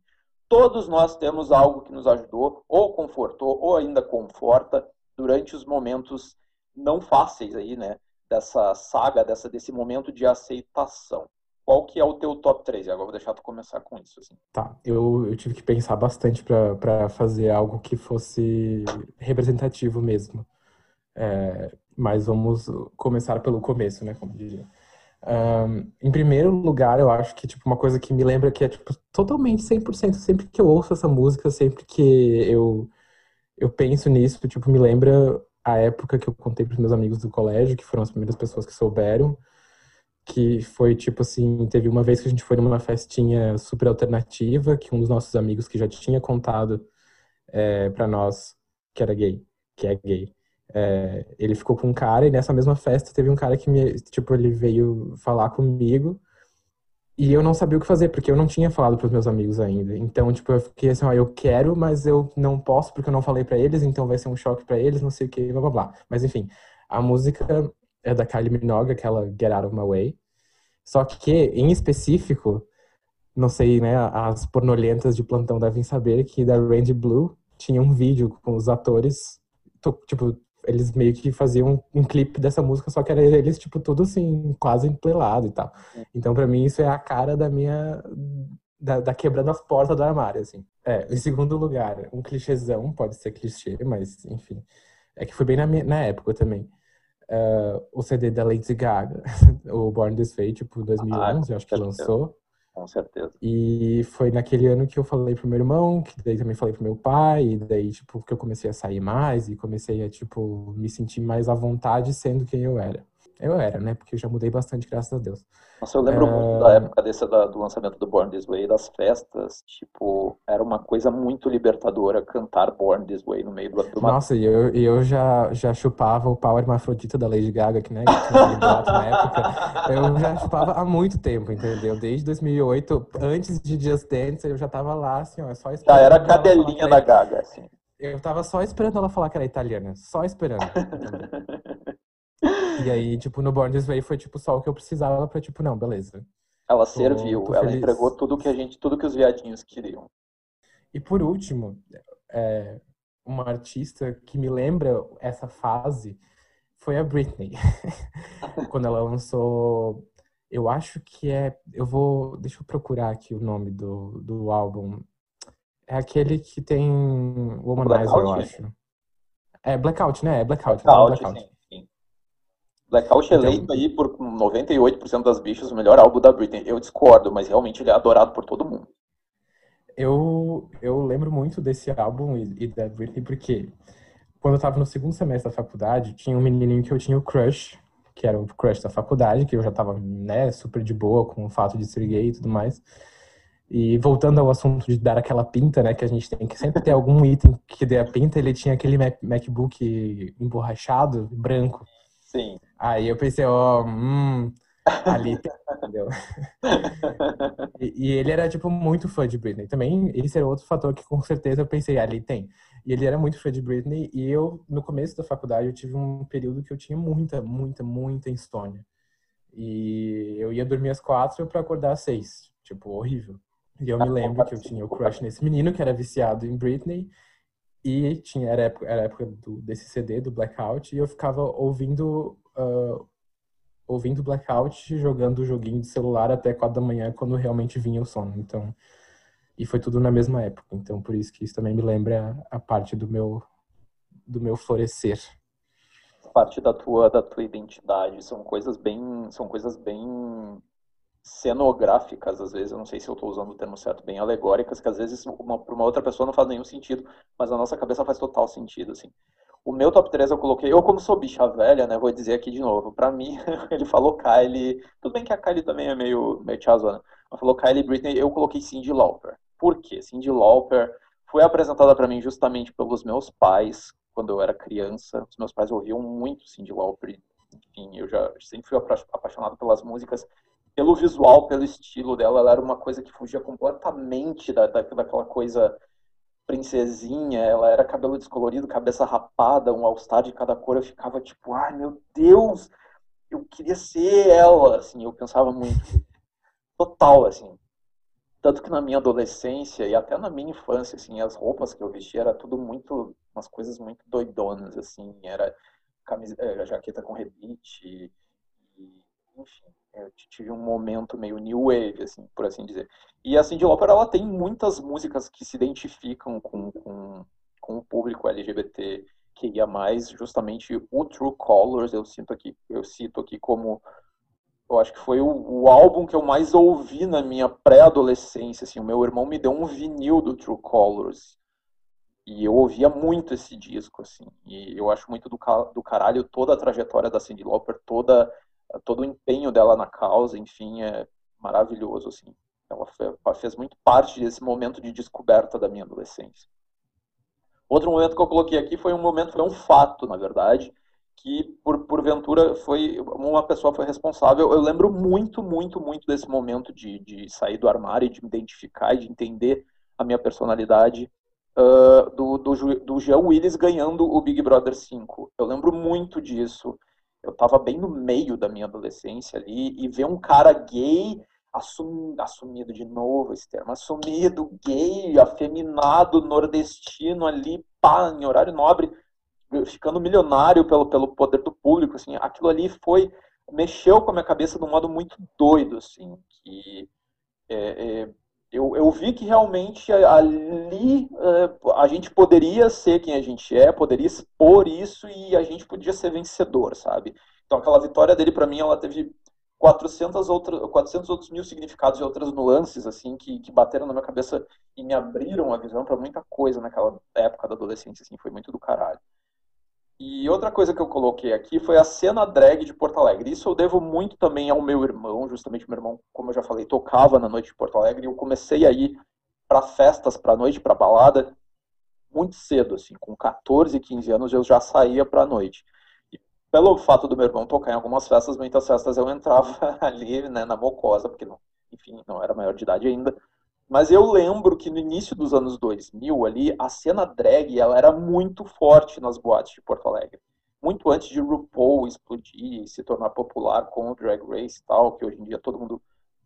Todos nós temos algo que nos ajudou, ou confortou, ou ainda conforta durante os momentos não fáceis aí, né? Dessa saga, dessa, desse momento de aceitação. Qual que é o teu top 3? Agora vou deixar tu começar com isso. Assim.
Tá, eu, eu tive que pensar bastante para fazer algo que fosse representativo mesmo. É, mas vamos começar pelo começo, né, como diria. Um, em primeiro lugar, eu acho que tipo uma coisa que me lembra que é tipo totalmente 100% sempre que eu ouço essa música, sempre que eu eu penso nisso, tipo me lembra a época que eu contei para os meus amigos do colégio, que foram as primeiras pessoas que souberam, que foi tipo assim, teve uma vez que a gente foi numa festinha super alternativa, que um dos nossos amigos que já tinha contado é, para nós que era gay, que é gay, é, ele ficou com um cara e nessa mesma festa teve um cara que me, tipo, ele veio falar comigo e eu não sabia o que fazer, porque eu não tinha falado para os meus amigos ainda. Então, tipo, eu fiquei assim, ó, eu quero, mas eu não posso porque eu não falei para eles, então vai ser um choque para eles, não sei o que, blá blá blá. Mas enfim, a música é da Kylie Minogue, aquela Get Out of My Way. Só que, em específico, não sei, né, as pornolentas de plantão devem saber que da Randy Blue tinha um vídeo com os atores, tipo, eles meio que faziam um, um clipe dessa música, só que era eles, tipo, tudo assim, quase emplelado e tal. É. Então, para mim, isso é a cara da minha. Da, da, quebrando as portas do armário, assim. É, em segundo lugar, um clichêzão, pode ser clichê, mas, enfim. É que foi bem na, minha, na época também. Uh, o CD da Lady Gaga, o Born This Way, tipo, 2011, ah, acho que lançou.
Com certeza.
E foi naquele ano que eu falei pro meu irmão, que daí também falei pro meu pai, e daí, tipo, que eu comecei a sair mais e comecei a, tipo, me sentir mais à vontade sendo quem eu era. Eu era, né? Porque eu já mudei bastante, graças a Deus.
Nossa, eu lembro muito da época desse, da, do lançamento do Born This Way, das festas, tipo, era uma coisa muito libertadora cantar Born This Way no meio do, do
Nossa, e eu, eu já, já chupava o pau hermafrodita da Lady Gaga, que, né, que tinha na época. Eu já chupava há muito tempo, entendeu? Desde 2008, antes de Just Dance, eu já tava lá, assim, ó, só.
Já era a cadelinha da Gaga, assim.
Eu tava só esperando ela falar que era italiana, só esperando. E aí, tipo, no Born This Way foi, tipo, só o que eu precisava pra, tipo, não, beleza.
Ela serviu, tô ela entregou tudo que a gente, tudo que os viadinhos queriam.
E por último, é, uma artista que me lembra essa fase foi a Britney. Quando ela lançou, eu acho que é, eu vou, deixa eu procurar aqui o nome do, do álbum. É aquele que tem Womanizer, Blackout, eu acho. É Blackout, né? É Blackout.
Blackout, né? Blackout. Blackout então, eleito aí por 98% das bichas o melhor álbum da Britney. Eu discordo, mas realmente ele é adorado por todo mundo.
Eu, eu lembro muito desse álbum e, e da Britney porque quando eu tava no segundo semestre da faculdade, tinha um menininho que eu tinha o crush, que era o crush da faculdade, que eu já tava, né, super de boa com o fato de ser gay e tudo mais. E voltando ao assunto de dar aquela pinta, né, que a gente tem que sempre ter algum item que dê a pinta, ele tinha aquele MacBook emborrachado, branco.
Sim.
Aí eu pensei, ó, oh, hum, ali entendeu? e, e, ele era, tipo, muito fã de Britney. Também, esse era outro fator que com certeza eu pensei, ali tem. E ele era muito fã de Britney e eu, no começo da faculdade, eu tive um período que eu tinha muita, muita, muita insônia. E eu ia dormir às quatro para acordar às seis. Tipo, horrível. E eu me lembro que eu tinha o crush nesse menino que era viciado em Britney e tinha, era a época, era a época do, desse CD, do Blackout, e eu ficava ouvindo uh, ouvindo Blackout, jogando o joguinho de celular até quatro da manhã, quando realmente vinha o sono. Então, e foi tudo na mesma época. Então, por isso que isso também me lembra a parte do meu do meu florescer.
Parte da tua da tua identidade são coisas bem são coisas bem cenográficas, às vezes, eu não sei se eu estou usando o termo certo, bem alegóricas, que às vezes para uma outra pessoa não faz nenhum sentido, mas na nossa cabeça faz total sentido, assim. O meu top 3 eu coloquei, eu como sou bicha velha, né, vou dizer aqui de novo, para mim, ele falou Kylie, tudo bem que a Kylie também é meio, meio tiazona, mas falou Kylie Britney, eu coloquei Cyndi Lauper. Por quê? Cyndi Lauper foi apresentada para mim justamente pelos meus pais, quando eu era criança, os meus pais ouviam muito Cyndi Lauper, enfim, eu já sempre fui apaixonado pelas músicas pelo visual, pelo estilo dela, ela era uma coisa que fugia completamente da, da, daquela coisa princesinha, ela era cabelo descolorido, cabeça rapada, um all-star de cada cor, eu ficava tipo, ai meu Deus, eu queria ser ela, assim, eu pensava muito, total, assim. Tanto que na minha adolescência e até na minha infância, assim, as roupas que eu vestia era tudo muito, umas coisas muito doidonas, assim, era era jaqueta com rebite, enfim, eu tive um momento meio new wave, assim, por assim dizer. E a Cyndi Lauper, ela tem muitas músicas que se identificam com, com, com o público LGBT que ia mais, justamente o True Colors, eu sinto aqui, eu cito aqui como eu acho que foi o, o álbum que eu mais ouvi na minha pré-adolescência, assim, o meu irmão me deu um vinil do True Colors. E eu ouvia muito esse disco, assim. E eu acho muito do, do caralho toda a trajetória da Cyndi Lauper, toda todo o empenho dela na causa, enfim, é maravilhoso, assim. Ela, fez muito parte desse momento de descoberta da minha adolescência. Outro momento que eu coloquei aqui foi um momento, foi um fato, na verdade, que por porventura foi uma pessoa foi responsável. Eu lembro muito, muito, muito desse momento de, de sair do armário, de me identificar e de entender a minha personalidade uh, do, do, do Jean Willis ganhando o Big Brother 5. Eu lembro muito disso eu estava bem no meio da minha adolescência ali e ver um cara gay assum, assumido de novo esse termo, assumido gay, afeminado, nordestino ali, pá, em horário nobre, ficando milionário pelo, pelo poder do público, assim, aquilo ali foi mexeu com a minha cabeça de um modo muito doido, assim, que é, é, eu, eu vi que realmente ali uh, a gente poderia ser quem a gente é, poderia expor isso e a gente podia ser vencedor, sabe? Então aquela vitória dele para mim ela teve 400, outra, 400 outros mil significados e outras nuances assim que, que bateram na minha cabeça e me abriram a visão para muita coisa naquela época da adolescência, assim, foi muito do caralho. E outra coisa que eu coloquei aqui foi a cena drag de Porto Alegre. Isso eu devo muito também ao meu irmão, justamente meu irmão, como eu já falei, tocava na noite de Porto Alegre e eu comecei a ir para festas, para noite, para balada muito cedo, assim, com 14, 15 anos eu já saía para noite. E pelo fato do meu irmão tocar em algumas festas, muitas festas eu entrava ali, né, na mocosa, porque não, enfim, não era maior de idade ainda. Mas eu lembro que no início dos anos 2000 ali, a cena drag, ela era muito forte nas boates de Porto Alegre. Muito antes de RuPaul explodir e se tornar popular com o Drag Race e tal, que hoje em dia todo mundo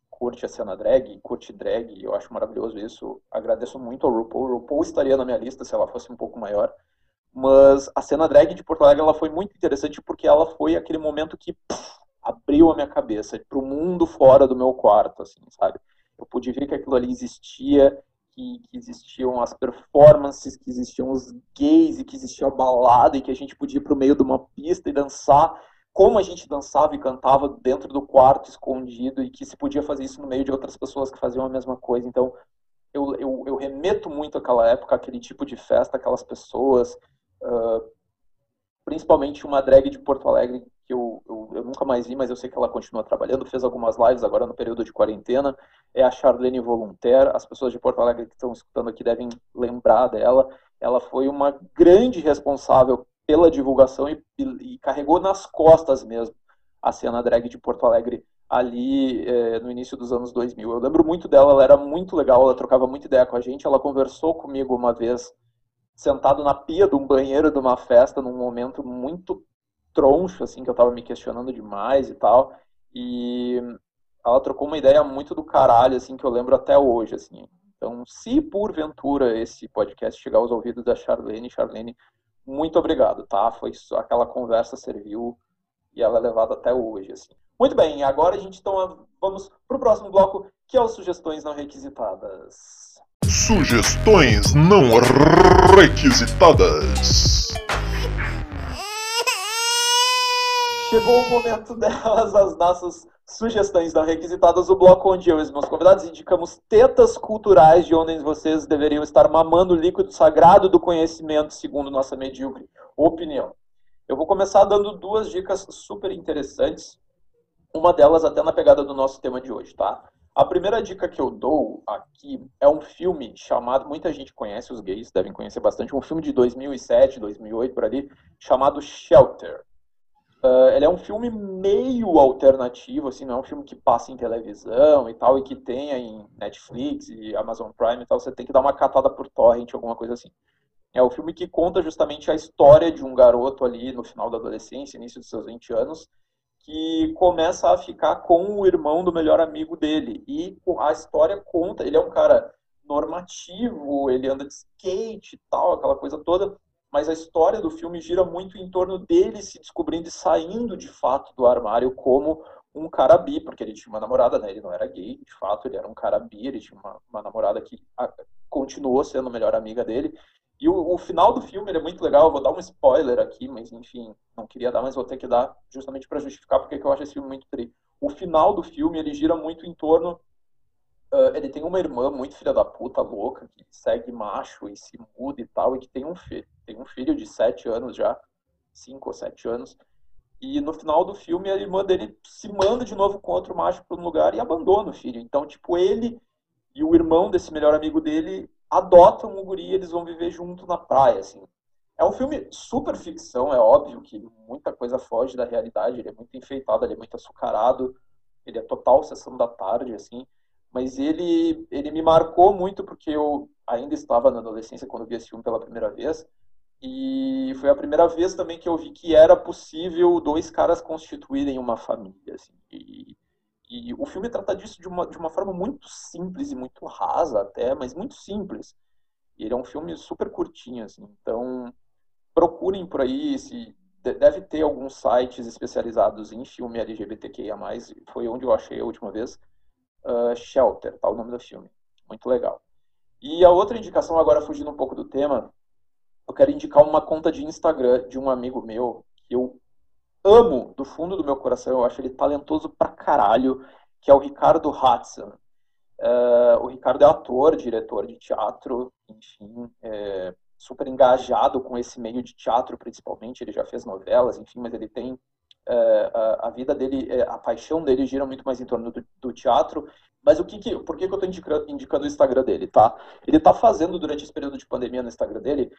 curte a cena drag, curte drag, eu acho maravilhoso isso. Agradeço muito ao RuPaul. O RuPaul estaria na minha lista se ela fosse um pouco maior. Mas a cena drag de Porto Alegre ela foi muito interessante porque ela foi aquele momento que abriu a minha cabeça para o mundo fora do meu quarto, assim, sabe? Eu pude ver que aquilo ali existia, que, que, existiam as performances, que existiam os gays, e que existia a balada, e que a gente podia ir para o meio de uma pista e dançar como a gente dançava e cantava dentro do quarto escondido e que se podia fazer isso no meio de outras pessoas que faziam a mesma coisa. Então, eu, eu, eu remeto muito àquela época, aquele tipo de festa, aquelas pessoas, uh, principalmente uma drag de Porto Alegre que eu, eu, eu, nunca mais vi, mas eu sei que ela continua trabalhando, fez algumas lives agora no período de quarentena, é a Charlene Voluntaire, as pessoas de Porto Alegre que estão escutando aqui devem lembrar dela, ela foi uma grande responsável pela divulgação e, e, carregou nas costas mesmo a cena drag de Porto Alegre ali é, no início dos anos 2000. Eu lembro muito dela, ela era muito legal, ela trocava muita ideia com a gente, ela conversou comigo uma vez sentado na pia de um banheiro de uma festa num momento muito troncho, assim, que eu tava me questionando demais e tal, e ela trocou uma ideia muito do caralho, assim, que eu lembro até hoje, assim. Então, se porventura esse podcast chegar aos ouvidos da Charlene, Charlene muito obrigado, tá? Foi aquela conversa serviu e ela é levada até hoje, assim. Muito bem, agora a gente então vamos para o próximo bloco, que é as sugestões não requisitadas.
Sugestões não requisitadas.
Chegou o momento delas, as nossas sugestões não requisitadas, o bloco onde eu e os meus convidados indicamos tetas culturais de onde vocês deveriam estar mamando o líquido sagrado do conhecimento, segundo nossa medíocre opinião. Eu vou começar dando duas dicas super interessantes, uma delas até na pegada do nosso tema de hoje, tá? A primeira dica que eu dou aqui é um filme chamado, muita gente conhece, os gays devem conhecer bastante, um filme de 2007, 2008, por ali, chamado Shelter. Uh, ele é um filme meio alternativo, assim, não é um filme que passa em televisão e tal, e que tenha em Netflix e Amazon Prime e tal, você tem que dar uma catada por torrent, alguma coisa assim. É o filme que conta justamente a história de um garoto ali no final da adolescência, início dos seus 20 anos, que começa a ficar com o irmão do melhor amigo dele. E a história conta, ele é um cara normativo, ele anda de skate e tal, aquela coisa toda, mas a história do filme gira muito em torno dele se descobrindo e saindo de fato do armário como um cara bi, porque ele tinha uma namorada, né? Ele não era gay, de fato, ele era um cara bi, ele tinha uma, uma namorada que continuou sendo a melhor amiga dele. E o, o final do filme é muito legal, eu vou dar um spoiler aqui, mas enfim, não queria dar, mas vou ter que dar justamente para justificar porque eu acho esse filme muito tri. O final do filme, ele gira muito em torno Uh, ele tem uma irmã muito filha da puta, louca, que segue macho e se muda e tal, e que tem um filho. Tem um filho de sete anos já, cinco ou sete anos. E no final do filme, a irmã dele se manda de novo com outro macho para um lugar e abandona o filho. Então, tipo, ele e o irmão desse melhor amigo dele adotam o guri e eles vão viver junto na praia, assim. É um filme super ficção, é óbvio que muita coisa foge da realidade, ele é muito enfeitado, ele é muito açucarado, ele é total sessão da tarde, assim mas ele, ele me marcou muito porque eu ainda estava na adolescência quando vi esse filme pela primeira vez. E foi a primeira vez também que eu vi que era possível dois caras constituírem uma família. Assim. E, e o filme trata disso de uma, de uma forma muito simples e muito rasa até, mas muito simples. Ele é um filme super curtinho, assim. Então, procurem por aí, se deve ter alguns sites especializados em filme LGBTQIA+, foi onde eu achei a última vez uh, Shelter, tá o nome do filme. Muito legal. E a outra indicação, agora fugindo um pouco do tema, eu quero indicar uma conta de Instagram de um amigo meu que eu amo do fundo do meu coração, eu acho ele talentoso pra caralho, que é o Ricardo Hudson. Uh, o Ricardo é ator, diretor de teatro, enfim, é, super engajado com esse meio de teatro, principalmente. Ele já fez novelas, enfim, mas ele tem é, a, a, vida dele, é, a paixão dele gira muito mais em torno do, do teatro. Mas o que, que por que, que eu estou indicando, indicando, o Instagram dele, tá? Ele está fazendo durante esse período de pandemia no Instagram dele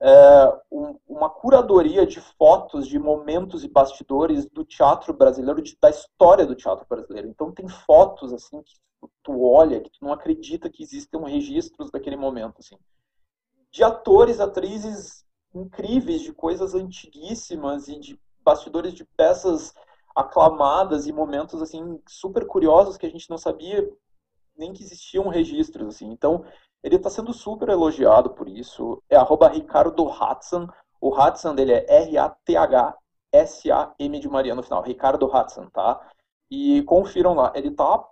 é, um, uma curadoria de fotos de momentos e bastidores do teatro brasileiro, de, da história do teatro brasileiro. Então tem fotos assim que tu olha, que tu não acredita que existem registros daquele momento, assim, de atores, atrizes incríveis, de coisas antiguíssimas e de bastidores de peças aclamadas e momentos assim super curiosos que a gente não sabia nem que existiam registros assim. Então ele está sendo super elogiado por isso. É arroba. O Hatsan dele é R-A-T-H-S-A-M de Maria no final. Ricardo Hatsan, tá? E confiram lá. Ele tá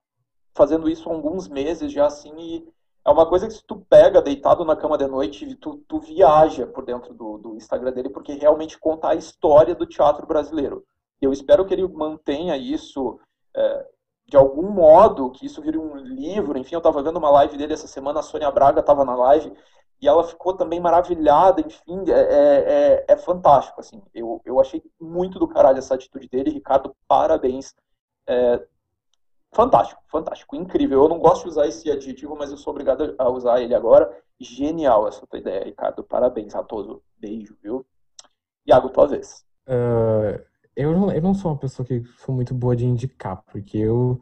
fazendo isso há alguns meses já assim e é uma coisa que se tu pega deitado na cama de noite, tu, tu viaja por dentro do, do Instagram dele, porque realmente conta a história do teatro brasileiro. Eu espero que ele mantenha isso é, de algum modo, que isso vire um livro. Enfim, eu estava vendo uma live dele essa semana, a Sônia Braga estava na live, e ela ficou também maravilhada, enfim, é, é, é, é fantástico, assim. Eu, eu achei muito do caralho essa atitude dele, Ricardo, parabéns. É, fantástico, fantástico, incrível. Eu não gosto de usar esse adjetivo, mas eu sou obrigado a usar ele agora. Genial essa tua ideia, Ricardo. Parabéns, Ratoso. Beijo, viu? Iago, tua vez.
Uh, eu, não, eu não sou uma pessoa que sou muito boa de indicar, porque eu,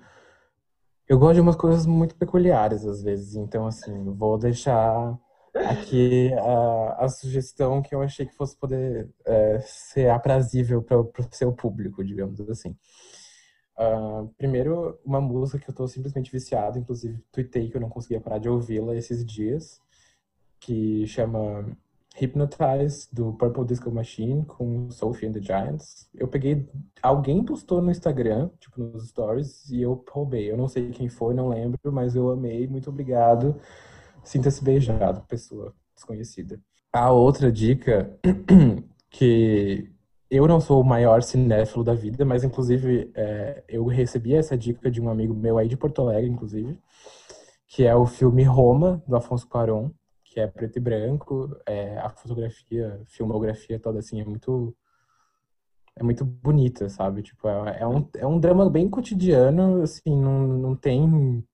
eu gosto de umas coisas muito peculiares às vezes. Então, assim, vou deixar aqui a, a sugestão que eu achei que fosse poder é, ser aprazível para o seu público, digamos assim. Uh, primeiro, uma música que eu tô simplesmente viciado, inclusive tuitei que eu não conseguia parar de ouvi-la esses dias, que chama Hypnotize, do Purple Disco Machine, com Sophie and the Giants. Eu peguei, alguém postou no Instagram, tipo nos stories, e eu roubei. Eu não sei quem foi, não lembro, mas eu amei, muito obrigado. Sinta-se beijado, pessoa desconhecida. A outra dica que eu não sou o maior cinéfilo da vida, mas inclusive é, eu recebi essa dica de um amigo meu aí de Porto Alegre, inclusive, que é o filme Roma, do Afonso Cuarón, que é preto e branco, é, a fotografia, filmografia toda assim é muito é muito bonita, sabe? Tipo, é, é, um, é um drama bem cotidiano, assim, não, não tem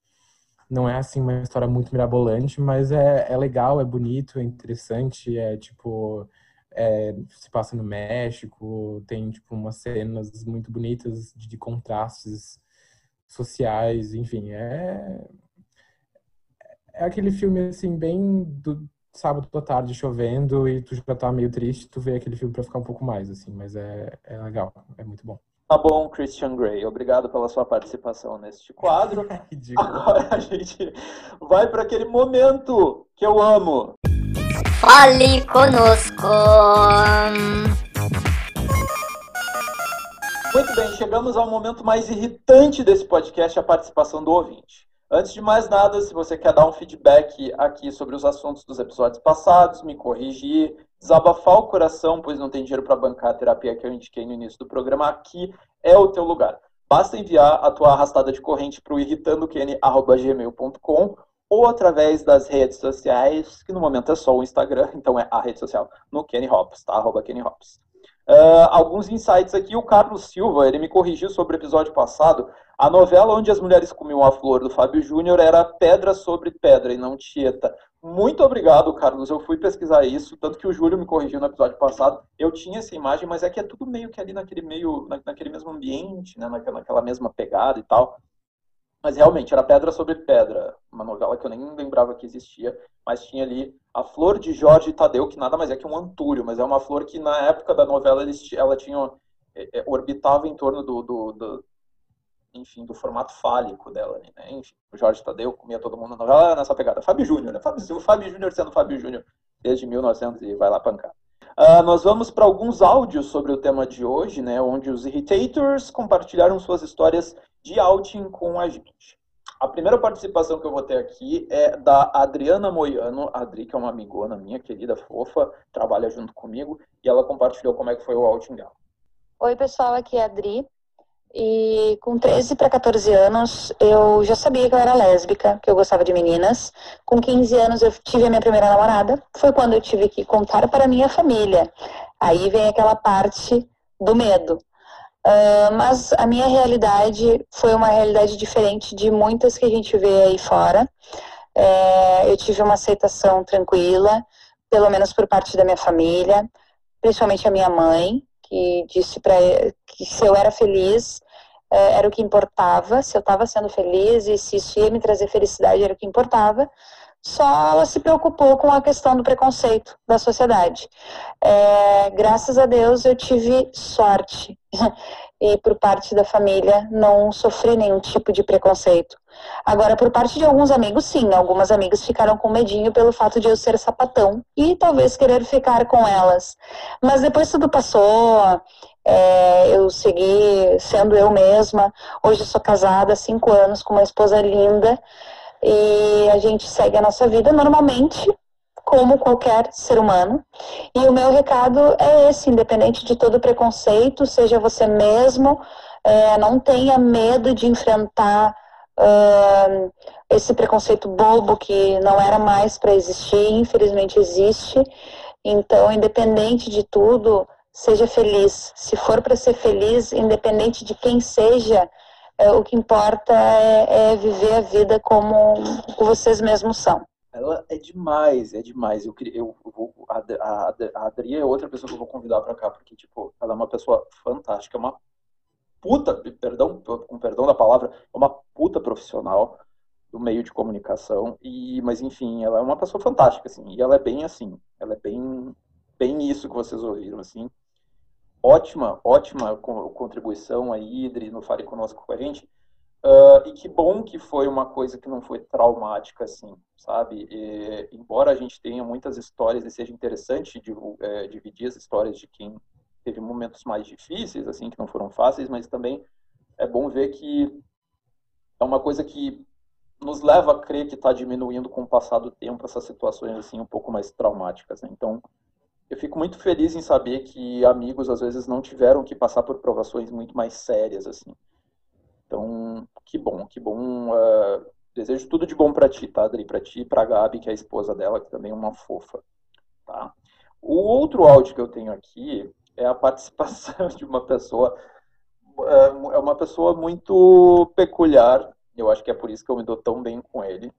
não é assim uma história muito mirabolante, mas é, é legal, é bonito, é interessante, é tipo é, se passa no México, tem tipo umas cenas muito bonitas de, de contrastes sociais, enfim, é é aquele filme assim bem do sábado à tarde chovendo e tu já tá meio triste, tu vê aquele filme para ficar um pouco mais assim, mas é, é legal, é muito bom.
Tá bom, Christian Grey. Obrigado pela sua participação neste quadro. Agora a gente vai para aquele momento que eu amo. Fale conosco. Muito bem, chegamos ao momento mais irritante desse podcast, a participação do ouvinte. Antes de mais nada, se você quer dar um feedback aqui sobre os assuntos dos episódios passados, me corrigir, desabafar o coração, pois não tem dinheiro para bancar a terapia que eu indiquei no início do programa, aqui é o teu lugar. Basta enviar a tua arrastada de corrente para o irritandokene.gmail.com ou através das redes sociais, que no momento é só o Instagram, então é a rede social, no Kenny Hops, tá? Arroba Kenny Hops. Uh, alguns insights aqui, o Carlos Silva, ele me corrigiu sobre o episódio passado, a novela onde as mulheres comiam a flor do Fábio Júnior era Pedra sobre Pedra e não Tieta. Muito obrigado, Carlos. Eu fui pesquisar isso, tanto que o Júlio me corrigiu no episódio passado. Eu tinha essa imagem, mas é que é tudo meio que ali naquele meio, naquele mesmo ambiente, né, naquela mesma pegada e tal. Mas realmente, era Pedra sobre Pedra, uma novela que eu nem lembrava que existia, mas tinha ali a flor de Jorge Tadeu, que nada mais é que um antúrio, mas é uma flor que na época da novela ela tinha, é, é, orbitava em torno do, do, do, enfim, do formato fálico dela. Né? Enfim, o Jorge Tadeu comia todo mundo na novela nessa pegada. Fábio Júnior, né? Fábio, o Fábio Júnior sendo Fábio Júnior desde 1900 e vai lá pancar. Uh, nós vamos para alguns áudios sobre o tema de hoje, né, onde os irritators compartilharam suas histórias de outing com a gente. A primeira participação que eu vou ter aqui é da Adriana Moiano, a Adri, que é uma amigona minha, querida, fofa, trabalha junto comigo, e ela compartilhou como é que foi o outing dela.
Oi, pessoal, aqui é a Adri. E com 13 para 14 anos, eu já sabia que eu era lésbica, que eu gostava de meninas. Com 15 anos, eu tive a minha primeira namorada. Foi quando eu tive que contar para a minha família. Aí vem aquela parte do medo. Uh, mas a minha realidade foi uma realidade diferente de muitas que a gente vê aí fora. É, eu tive uma aceitação tranquila, pelo menos por parte da minha família, principalmente a minha mãe, que disse para que se eu era feliz é, era o que importava, se eu estava sendo feliz e se isso ia me trazer felicidade era o que importava. Só ela se preocupou com a questão do preconceito da sociedade. É, graças a Deus eu tive sorte e por parte da família não sofri nenhum tipo de preconceito. Agora, por parte de alguns amigos, sim, algumas amigas ficaram com medinho pelo fato de eu ser sapatão e talvez querer ficar com elas. Mas depois tudo passou, é, eu segui sendo eu mesma. Hoje sou casada há cinco anos com uma esposa linda e a gente segue a nossa vida normalmente, como qualquer ser humano. E o meu recado é esse: independente de todo preconceito, seja você mesmo, é, não tenha medo de enfrentar uh, esse preconceito bobo que não era mais para existir, infelizmente existe. Então, independente de tudo, seja feliz. Se for para ser feliz, independente de quem seja, é, o que importa é, é, viver a vida como vocês mesmos são.
Ela é demais, é demais. Eu, eu, eu vou, a, a, a Adri é outra pessoa que eu vou convidar para cá, porque, tipo, ela é uma pessoa fantástica, é uma puta, perdão, com perdão da palavra, é uma puta profissional do meio de comunicação e mas enfim ela é uma pessoa fantástica assim e ela é bem assim ela é bem bem isso que vocês ouviram assim. Ótima ótima contribuição aí Idri no Fale conosco com a gente. Uh, e que bom que foi uma coisa que não foi traumática assim sabe? E, embora a gente tenha muitas histórias e seja interessante é, dividir as histórias de quem teve momentos mais difíceis, assim, que não foram fáceis, mas também é bom ver que é uma coisa que nos leva a crer que está diminuindo com o passar do tempo essas situações assim um pouco mais traumáticas. Né? Então, eu fico muito feliz em saber que amigos às vezes não tiveram que passar por provações muito mais sérias assim. Então, que bom, que bom. Uh, desejo tudo de bom para ti, tá, Adri? Para ti e para Gabi, que é a esposa dela, que também é uma fofa, tá? O outro áudio que eu tenho aqui é a participação de uma pessoa, é, é uma pessoa muito peculiar, eu acho que é por isso que eu me dou tão bem com ele,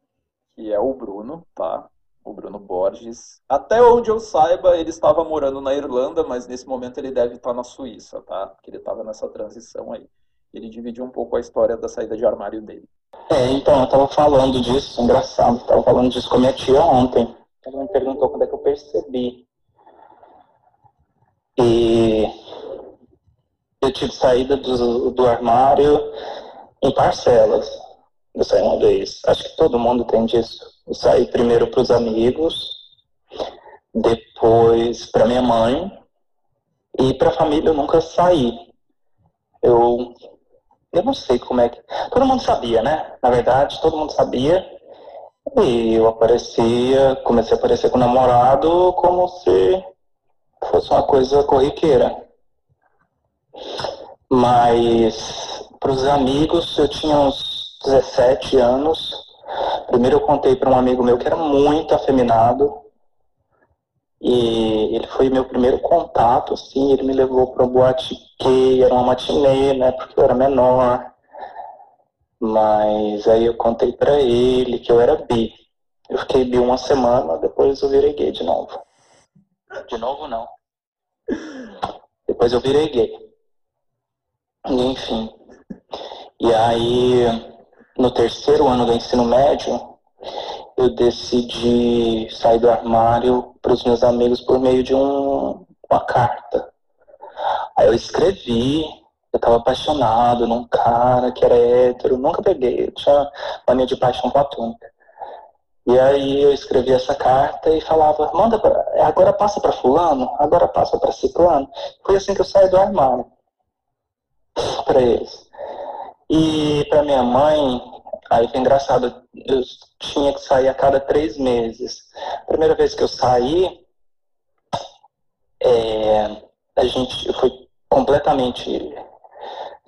que é o Bruno, tá? O Bruno Borges. Até onde eu saiba, ele estava morando na Irlanda, mas nesse momento ele deve estar na Suíça, tá? Porque ele estava nessa transição aí. Ele dividiu um pouco a história da saída de armário dele.
É, então, eu estava falando disso, engraçado, estava falando disso com a minha tia ontem. Ela me perguntou quando é que eu percebi e eu tive saída do, do armário em parcelas. Eu saí uma vez. Acho que todo mundo tem disso. Eu saí primeiro para os amigos, depois para minha mãe e para a família eu nunca saí. Eu eu não sei como é que todo mundo sabia, né? Na verdade, todo mundo sabia. E eu aparecia, comecei a aparecer com o namorado como se fosse uma coisa corriqueira. Mas para os amigos, eu tinha uns 17 anos. Primeiro eu contei para um amigo meu que era muito afeminado. E ele foi meu primeiro contato, assim, ele me levou para um boate gay, era uma matinê, né, porque eu era menor. Mas aí eu contei para ele que eu era bi. Eu fiquei bi uma semana, depois eu virei gay de novo. De novo, não. Depois eu virei gay. Enfim. E aí, no terceiro ano do ensino médio, eu decidi sair do armário para os meus amigos por meio de um, uma carta. Aí eu escrevi, eu estava apaixonado num cara que era hétero, nunca peguei, eu tinha mania de paixão platônica. E aí eu escrevi essa carta e falava, manda pra, agora passa para fulano, agora passa para ciclano. Foi assim que eu saí do armário para eles. E para minha mãe, aí foi engraçado, eu tinha que sair a cada três meses. primeira vez que eu saí, é, a gente foi completamente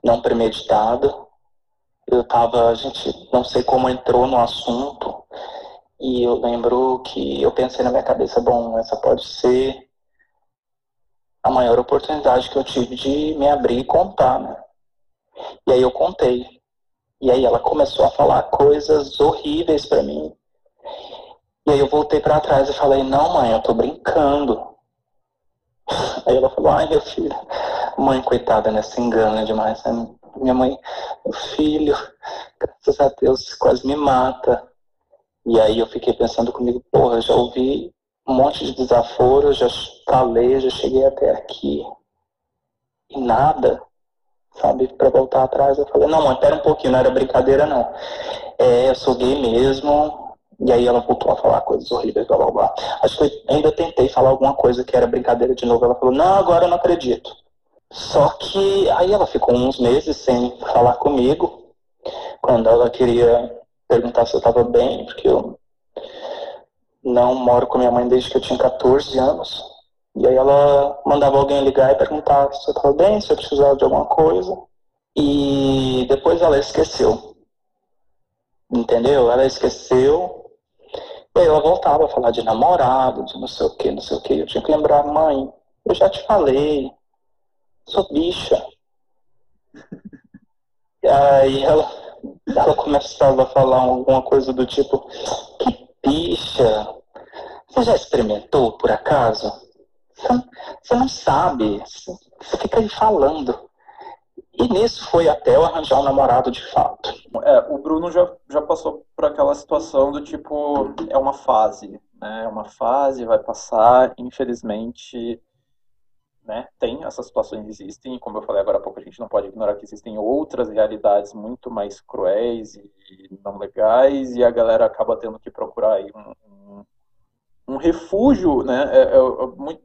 não premeditado. Eu tava, a gente não sei como entrou no assunto, e eu lembro que eu pensei na minha cabeça, bom, essa pode ser a maior oportunidade que eu tive de me abrir e contar, né? E aí eu contei. E aí ela começou a falar coisas horríveis para mim. E aí eu voltei para trás e falei: "Não, mãe, eu tô brincando". Aí ela falou: "Ai, meu filho, mãe coitada, né, se engana demais, né? Minha mãe, meu filho, graças a Deus, quase me mata". E aí eu fiquei pensando comigo, porra, já ouvi um monte de desaforo, já falei, já cheguei até aqui. E nada, sabe? Para voltar atrás, eu falei: não, mãe, pera um pouquinho, não era brincadeira, não. É, eu sou gay mesmo. E aí ela voltou a falar coisas horríveis, blá blá blá. Acho que eu ainda tentei falar alguma coisa que era brincadeira de novo. Ela falou: não, agora eu não acredito. Só que aí ela ficou uns meses sem falar comigo. Quando ela queria perguntar se eu estava bem, porque eu não moro com minha mãe desde que eu tinha 14 anos. E aí ela mandava alguém ligar e perguntar se eu estava bem, se eu precisava de alguma coisa. E depois ela esqueceu. Entendeu? Ela esqueceu. E aí ela voltava a falar de namorado, de não sei o que, não sei o que. Eu tinha que lembrar, mãe, eu já te falei, sou bicha. E aí ela, ela começava a falar alguma coisa do tipo, que bicha, você já experimentou por acaso? Você não sabe, você fica aí falando. E nisso foi até eu arranjar um namorado de fato.
É, o Bruno já, já passou por aquela situação do tipo, é uma fase, né? É uma fase, vai passar, infelizmente, né? Tem essas situações existem, e como eu falei agora há pouco, a gente não pode ignorar que existem outras realidades muito mais cruéis e não legais, e a galera acaba tendo que procurar aí um, um refúgio, né? É, é, é muito,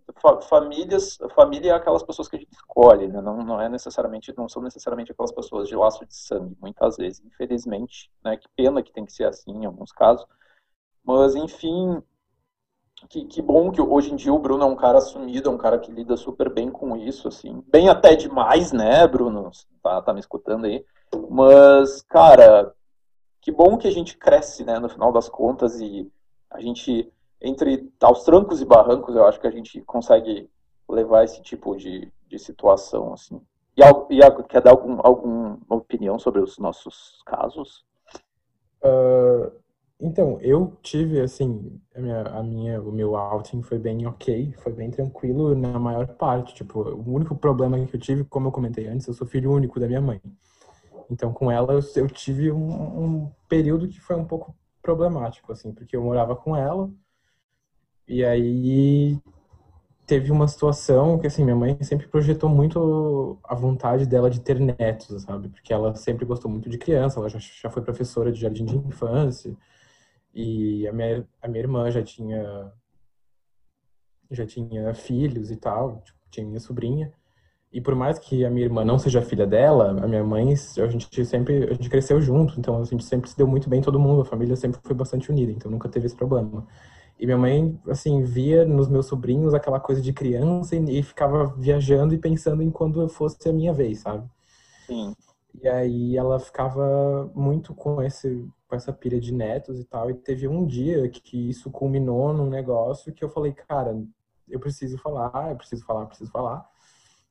famílias, família é aquelas pessoas que a gente escolhe, né? Não, não é necessariamente, não são necessariamente aquelas pessoas de laço de sangue, muitas vezes, infelizmente, né? Que pena que tem que ser assim em alguns casos, mas enfim, que, que bom que hoje em dia o Bruno é um cara assumido, é um cara que lida super bem com isso, assim, bem até demais, né, Bruno? Tá, tá me escutando aí? Mas, cara, que bom que a gente cresce, né, no final das contas e a gente entre aos trancos e barrancos, eu acho que a gente consegue levar esse tipo de, de situação, assim. E, e quer dar algum, alguma opinião sobre os nossos casos?
Uh, então, eu tive, assim, a minha, a minha, o meu outing foi bem ok, foi bem tranquilo na maior parte. Tipo, o único problema que eu tive, como eu comentei antes, eu sou filho único da minha mãe. Então, com ela, eu, eu tive um, um período que foi um pouco problemático, assim, porque eu morava com ela, e aí teve uma situação que assim, minha mãe sempre projetou muito a vontade dela de ter netos, sabe? Porque ela sempre gostou muito de criança, ela já, já foi professora de jardim de infância. E a minha, a minha irmã já tinha já tinha filhos e tal, tipo, tinha minha sobrinha. E por mais que a minha irmã não seja filha dela, a minha mãe, a gente sempre, a gente cresceu junto, então a gente sempre se deu muito bem todo mundo, a família sempre foi bastante unida, então nunca teve esse problema. E minha mãe, assim, via nos meus sobrinhos aquela coisa de criança e, e ficava viajando e pensando em quando fosse a minha vez, sabe?
Sim.
E aí ela ficava muito com esse com essa pilha de netos e tal. E teve um dia que isso culminou num negócio que eu falei, cara, eu preciso falar, eu preciso falar, eu preciso falar.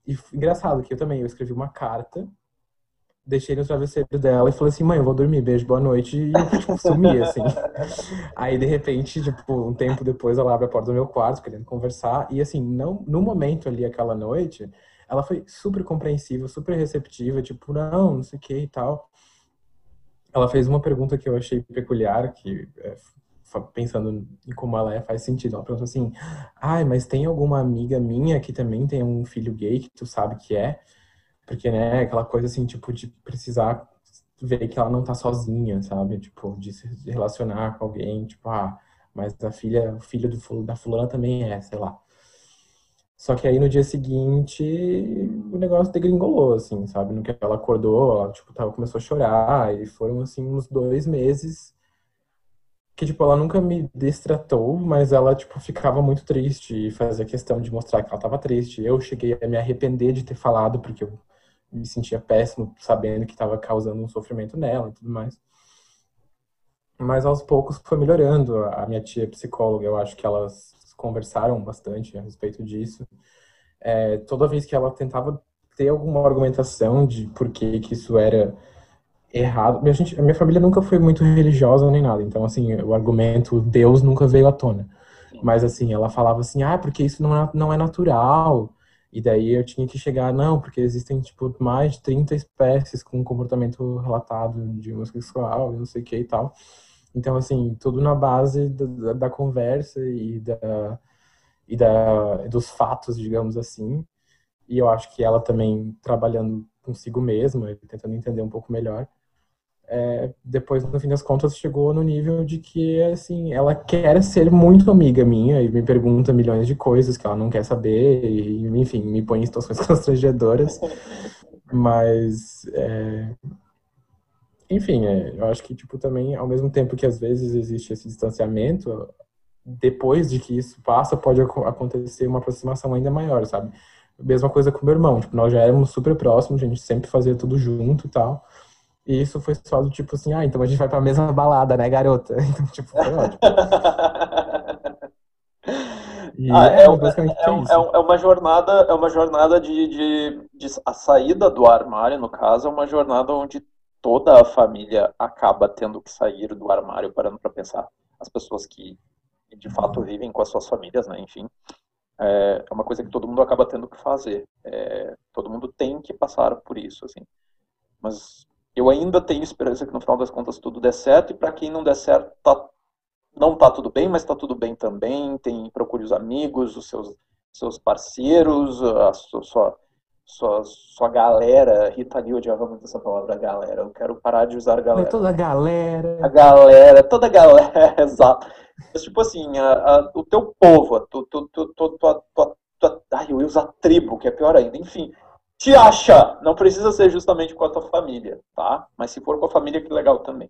E engraçado que eu também eu escrevi uma carta deixei no travesseiro dela e falei assim, mãe, eu vou dormir, beijo, boa noite, e eu tipo, sumi, assim. Aí, de repente, tipo, um tempo depois, ela abre a porta do meu quarto, querendo conversar, e assim, não, no momento ali, aquela noite, ela foi super compreensiva, super receptiva, tipo, não, não sei o que e tal. Ela fez uma pergunta que eu achei peculiar, que é, pensando em como ela é, faz sentido. Ela perguntou assim, ai, mas tem alguma amiga minha que também tem um filho gay que tu sabe que é? Porque, né, aquela coisa assim, tipo, de precisar ver que ela não tá sozinha, sabe? Tipo, de se relacionar com alguém, tipo, ah, mas a filha, o filho do, da fulana também é, sei lá. Só que aí no dia seguinte o negócio degringolou, assim, sabe? No que ela acordou, ela, tipo, tava, começou a chorar, e foram, assim, uns dois meses que, tipo, ela nunca me destratou, mas ela, tipo, ficava muito triste e fazia questão de mostrar que ela tava triste. Eu cheguei a me arrepender de ter falado, porque eu me sentia péssimo sabendo que estava causando um sofrimento nela e tudo mais. Mas aos poucos foi melhorando. A minha tia é psicóloga, eu acho que elas conversaram bastante a respeito disso. É, toda vez que ela tentava ter alguma argumentação de por que, que isso era errado. Minha, gente, a minha família nunca foi muito religiosa nem nada, então, assim, o argumento Deus nunca veio à tona. Mas, assim, ela falava assim, ah, porque isso não é, não é natural. E daí eu tinha que chegar, não, porque existem, tipo, mais de 30 espécies com comportamento relatado de homossexual e não sei o que e tal. Então, assim, tudo na base da, da conversa e, da, e da, dos fatos, digamos assim. E eu acho que ela também trabalhando consigo mesma, tentando entender um pouco melhor, é, depois, no fim das contas, chegou no nível de que, assim, ela quer ser muito amiga minha e me pergunta milhões de coisas que ela não quer saber e, enfim, me põe em situações constrangedoras. Mas, é... enfim, é, eu acho que, tipo, também, ao mesmo tempo que às vezes existe esse distanciamento, depois de que isso passa, pode acontecer uma aproximação ainda maior, sabe? Mesma coisa com meu irmão, tipo, nós já éramos super próximos, a gente sempre fazia tudo junto e tal. E isso foi só do tipo assim, ah, então a gente vai pra mesma balada, né, garota? Então, tipo, foi ótimo.
E ah, é, é, é, é, é, uma jornada, é uma jornada de, de, de, a saída do armário, no caso, é uma jornada onde toda a família acaba tendo que sair do armário, parando para pensar. As pessoas que de fato vivem com as suas famílias, né? Enfim, é, é uma coisa que todo mundo acaba tendo que fazer. É, todo mundo tem que passar por isso, assim. Mas eu ainda tenho esperança que no final das contas tudo dê certo, e para quem não der certo, tá, não tá tudo bem, mas tá tudo bem também. Tem, procure os amigos, os seus, seus parceiros, a sua, sua, sua, sua galera. Rita Lee odiava muito essa palavra galera. Eu quero parar de usar galera. É
toda a galera.
A galera, toda a galera, exato. Mas, tipo assim, a, a, o teu povo, tu, tu, tu, tu, tu, tu, tu, ai, eu ia usar tribo, que é pior ainda. Enfim, te acha. Não precisa ser justamente com a tua família, tá? Mas se for com a família, que legal também.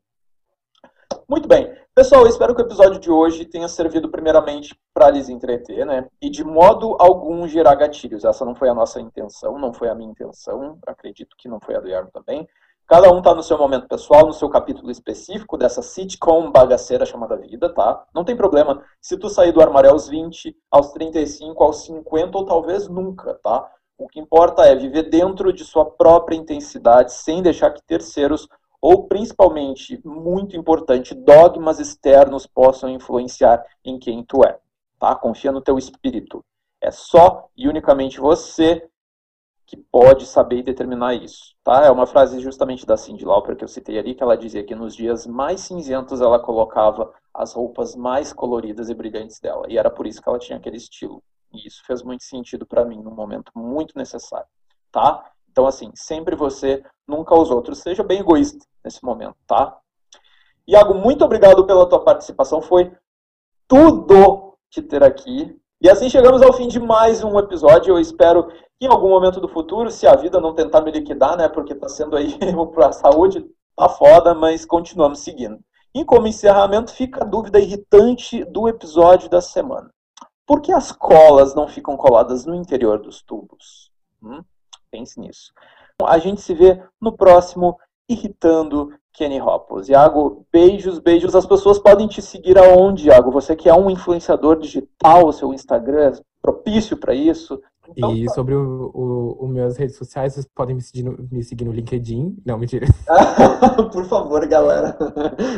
Muito bem. Pessoal, espero que o episódio de hoje tenha servido primeiramente para lhes entreter, né? E de modo algum gerar gatilhos. Essa não foi a nossa intenção, não foi a minha intenção. Acredito que não foi a do Yarno também. Cada um está no seu momento pessoal, no seu capítulo específico dessa sitcom bagaceira chamada vida, tá? Não tem problema se tu sair do armário aos 20, aos 35, aos 50 ou talvez nunca, tá? O que importa é viver dentro de sua própria intensidade, sem deixar que terceiros, ou principalmente, muito importante, dogmas externos possam influenciar em quem tu é. Tá? Confia no teu espírito. É só e unicamente você que pode saber e determinar isso. Tá? É uma frase justamente da Cindy Lauper que eu citei ali, que ela dizia que nos dias mais cinzentos ela colocava as roupas mais coloridas e brilhantes dela. E era por isso que ela tinha aquele estilo. E isso fez muito sentido para mim num momento muito necessário, tá? Então, assim, sempre você, nunca os outros. Seja bem egoísta nesse momento, tá? Iago, muito obrigado pela tua participação. Foi tudo te ter aqui. E assim chegamos ao fim de mais um episódio. Eu espero que em algum momento do futuro, se a vida não tentar me liquidar, né? Porque tá sendo aí a saúde, tá foda, mas continuamos seguindo. E como encerramento, fica a dúvida irritante do episódio da semana. Por que as colas não ficam coladas no interior dos tubos? Hum? Pense nisso. A gente se vê no próximo Irritando Kenny Hoppus. Iago, beijos, beijos. As pessoas podem te seguir aonde, Iago? Você que é um influenciador digital, o seu Instagram é propício para isso.
Então, e sobre o, o, o, minhas redes sociais, vocês podem me seguir, no, me seguir no LinkedIn. Não, mentira.
Por favor, galera.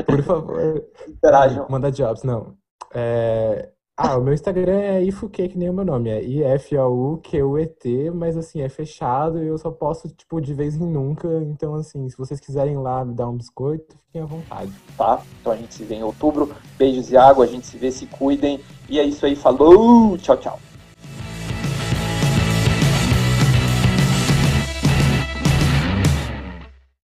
Por favor.
Interajam.
Manda jobs, não. É, ah, o meu Instagram é ifuque, que nem o meu nome. É I-F-A-U-Q-U-E-T, mas assim, é fechado e eu só posto, tipo, de vez em nunca. Então, assim, se vocês quiserem lá me dar um biscoito, fiquem à vontade.
Tá? Então a gente se vê em outubro. Beijos e água, a gente se vê, se cuidem. E é isso aí, falou! Tchau, tchau.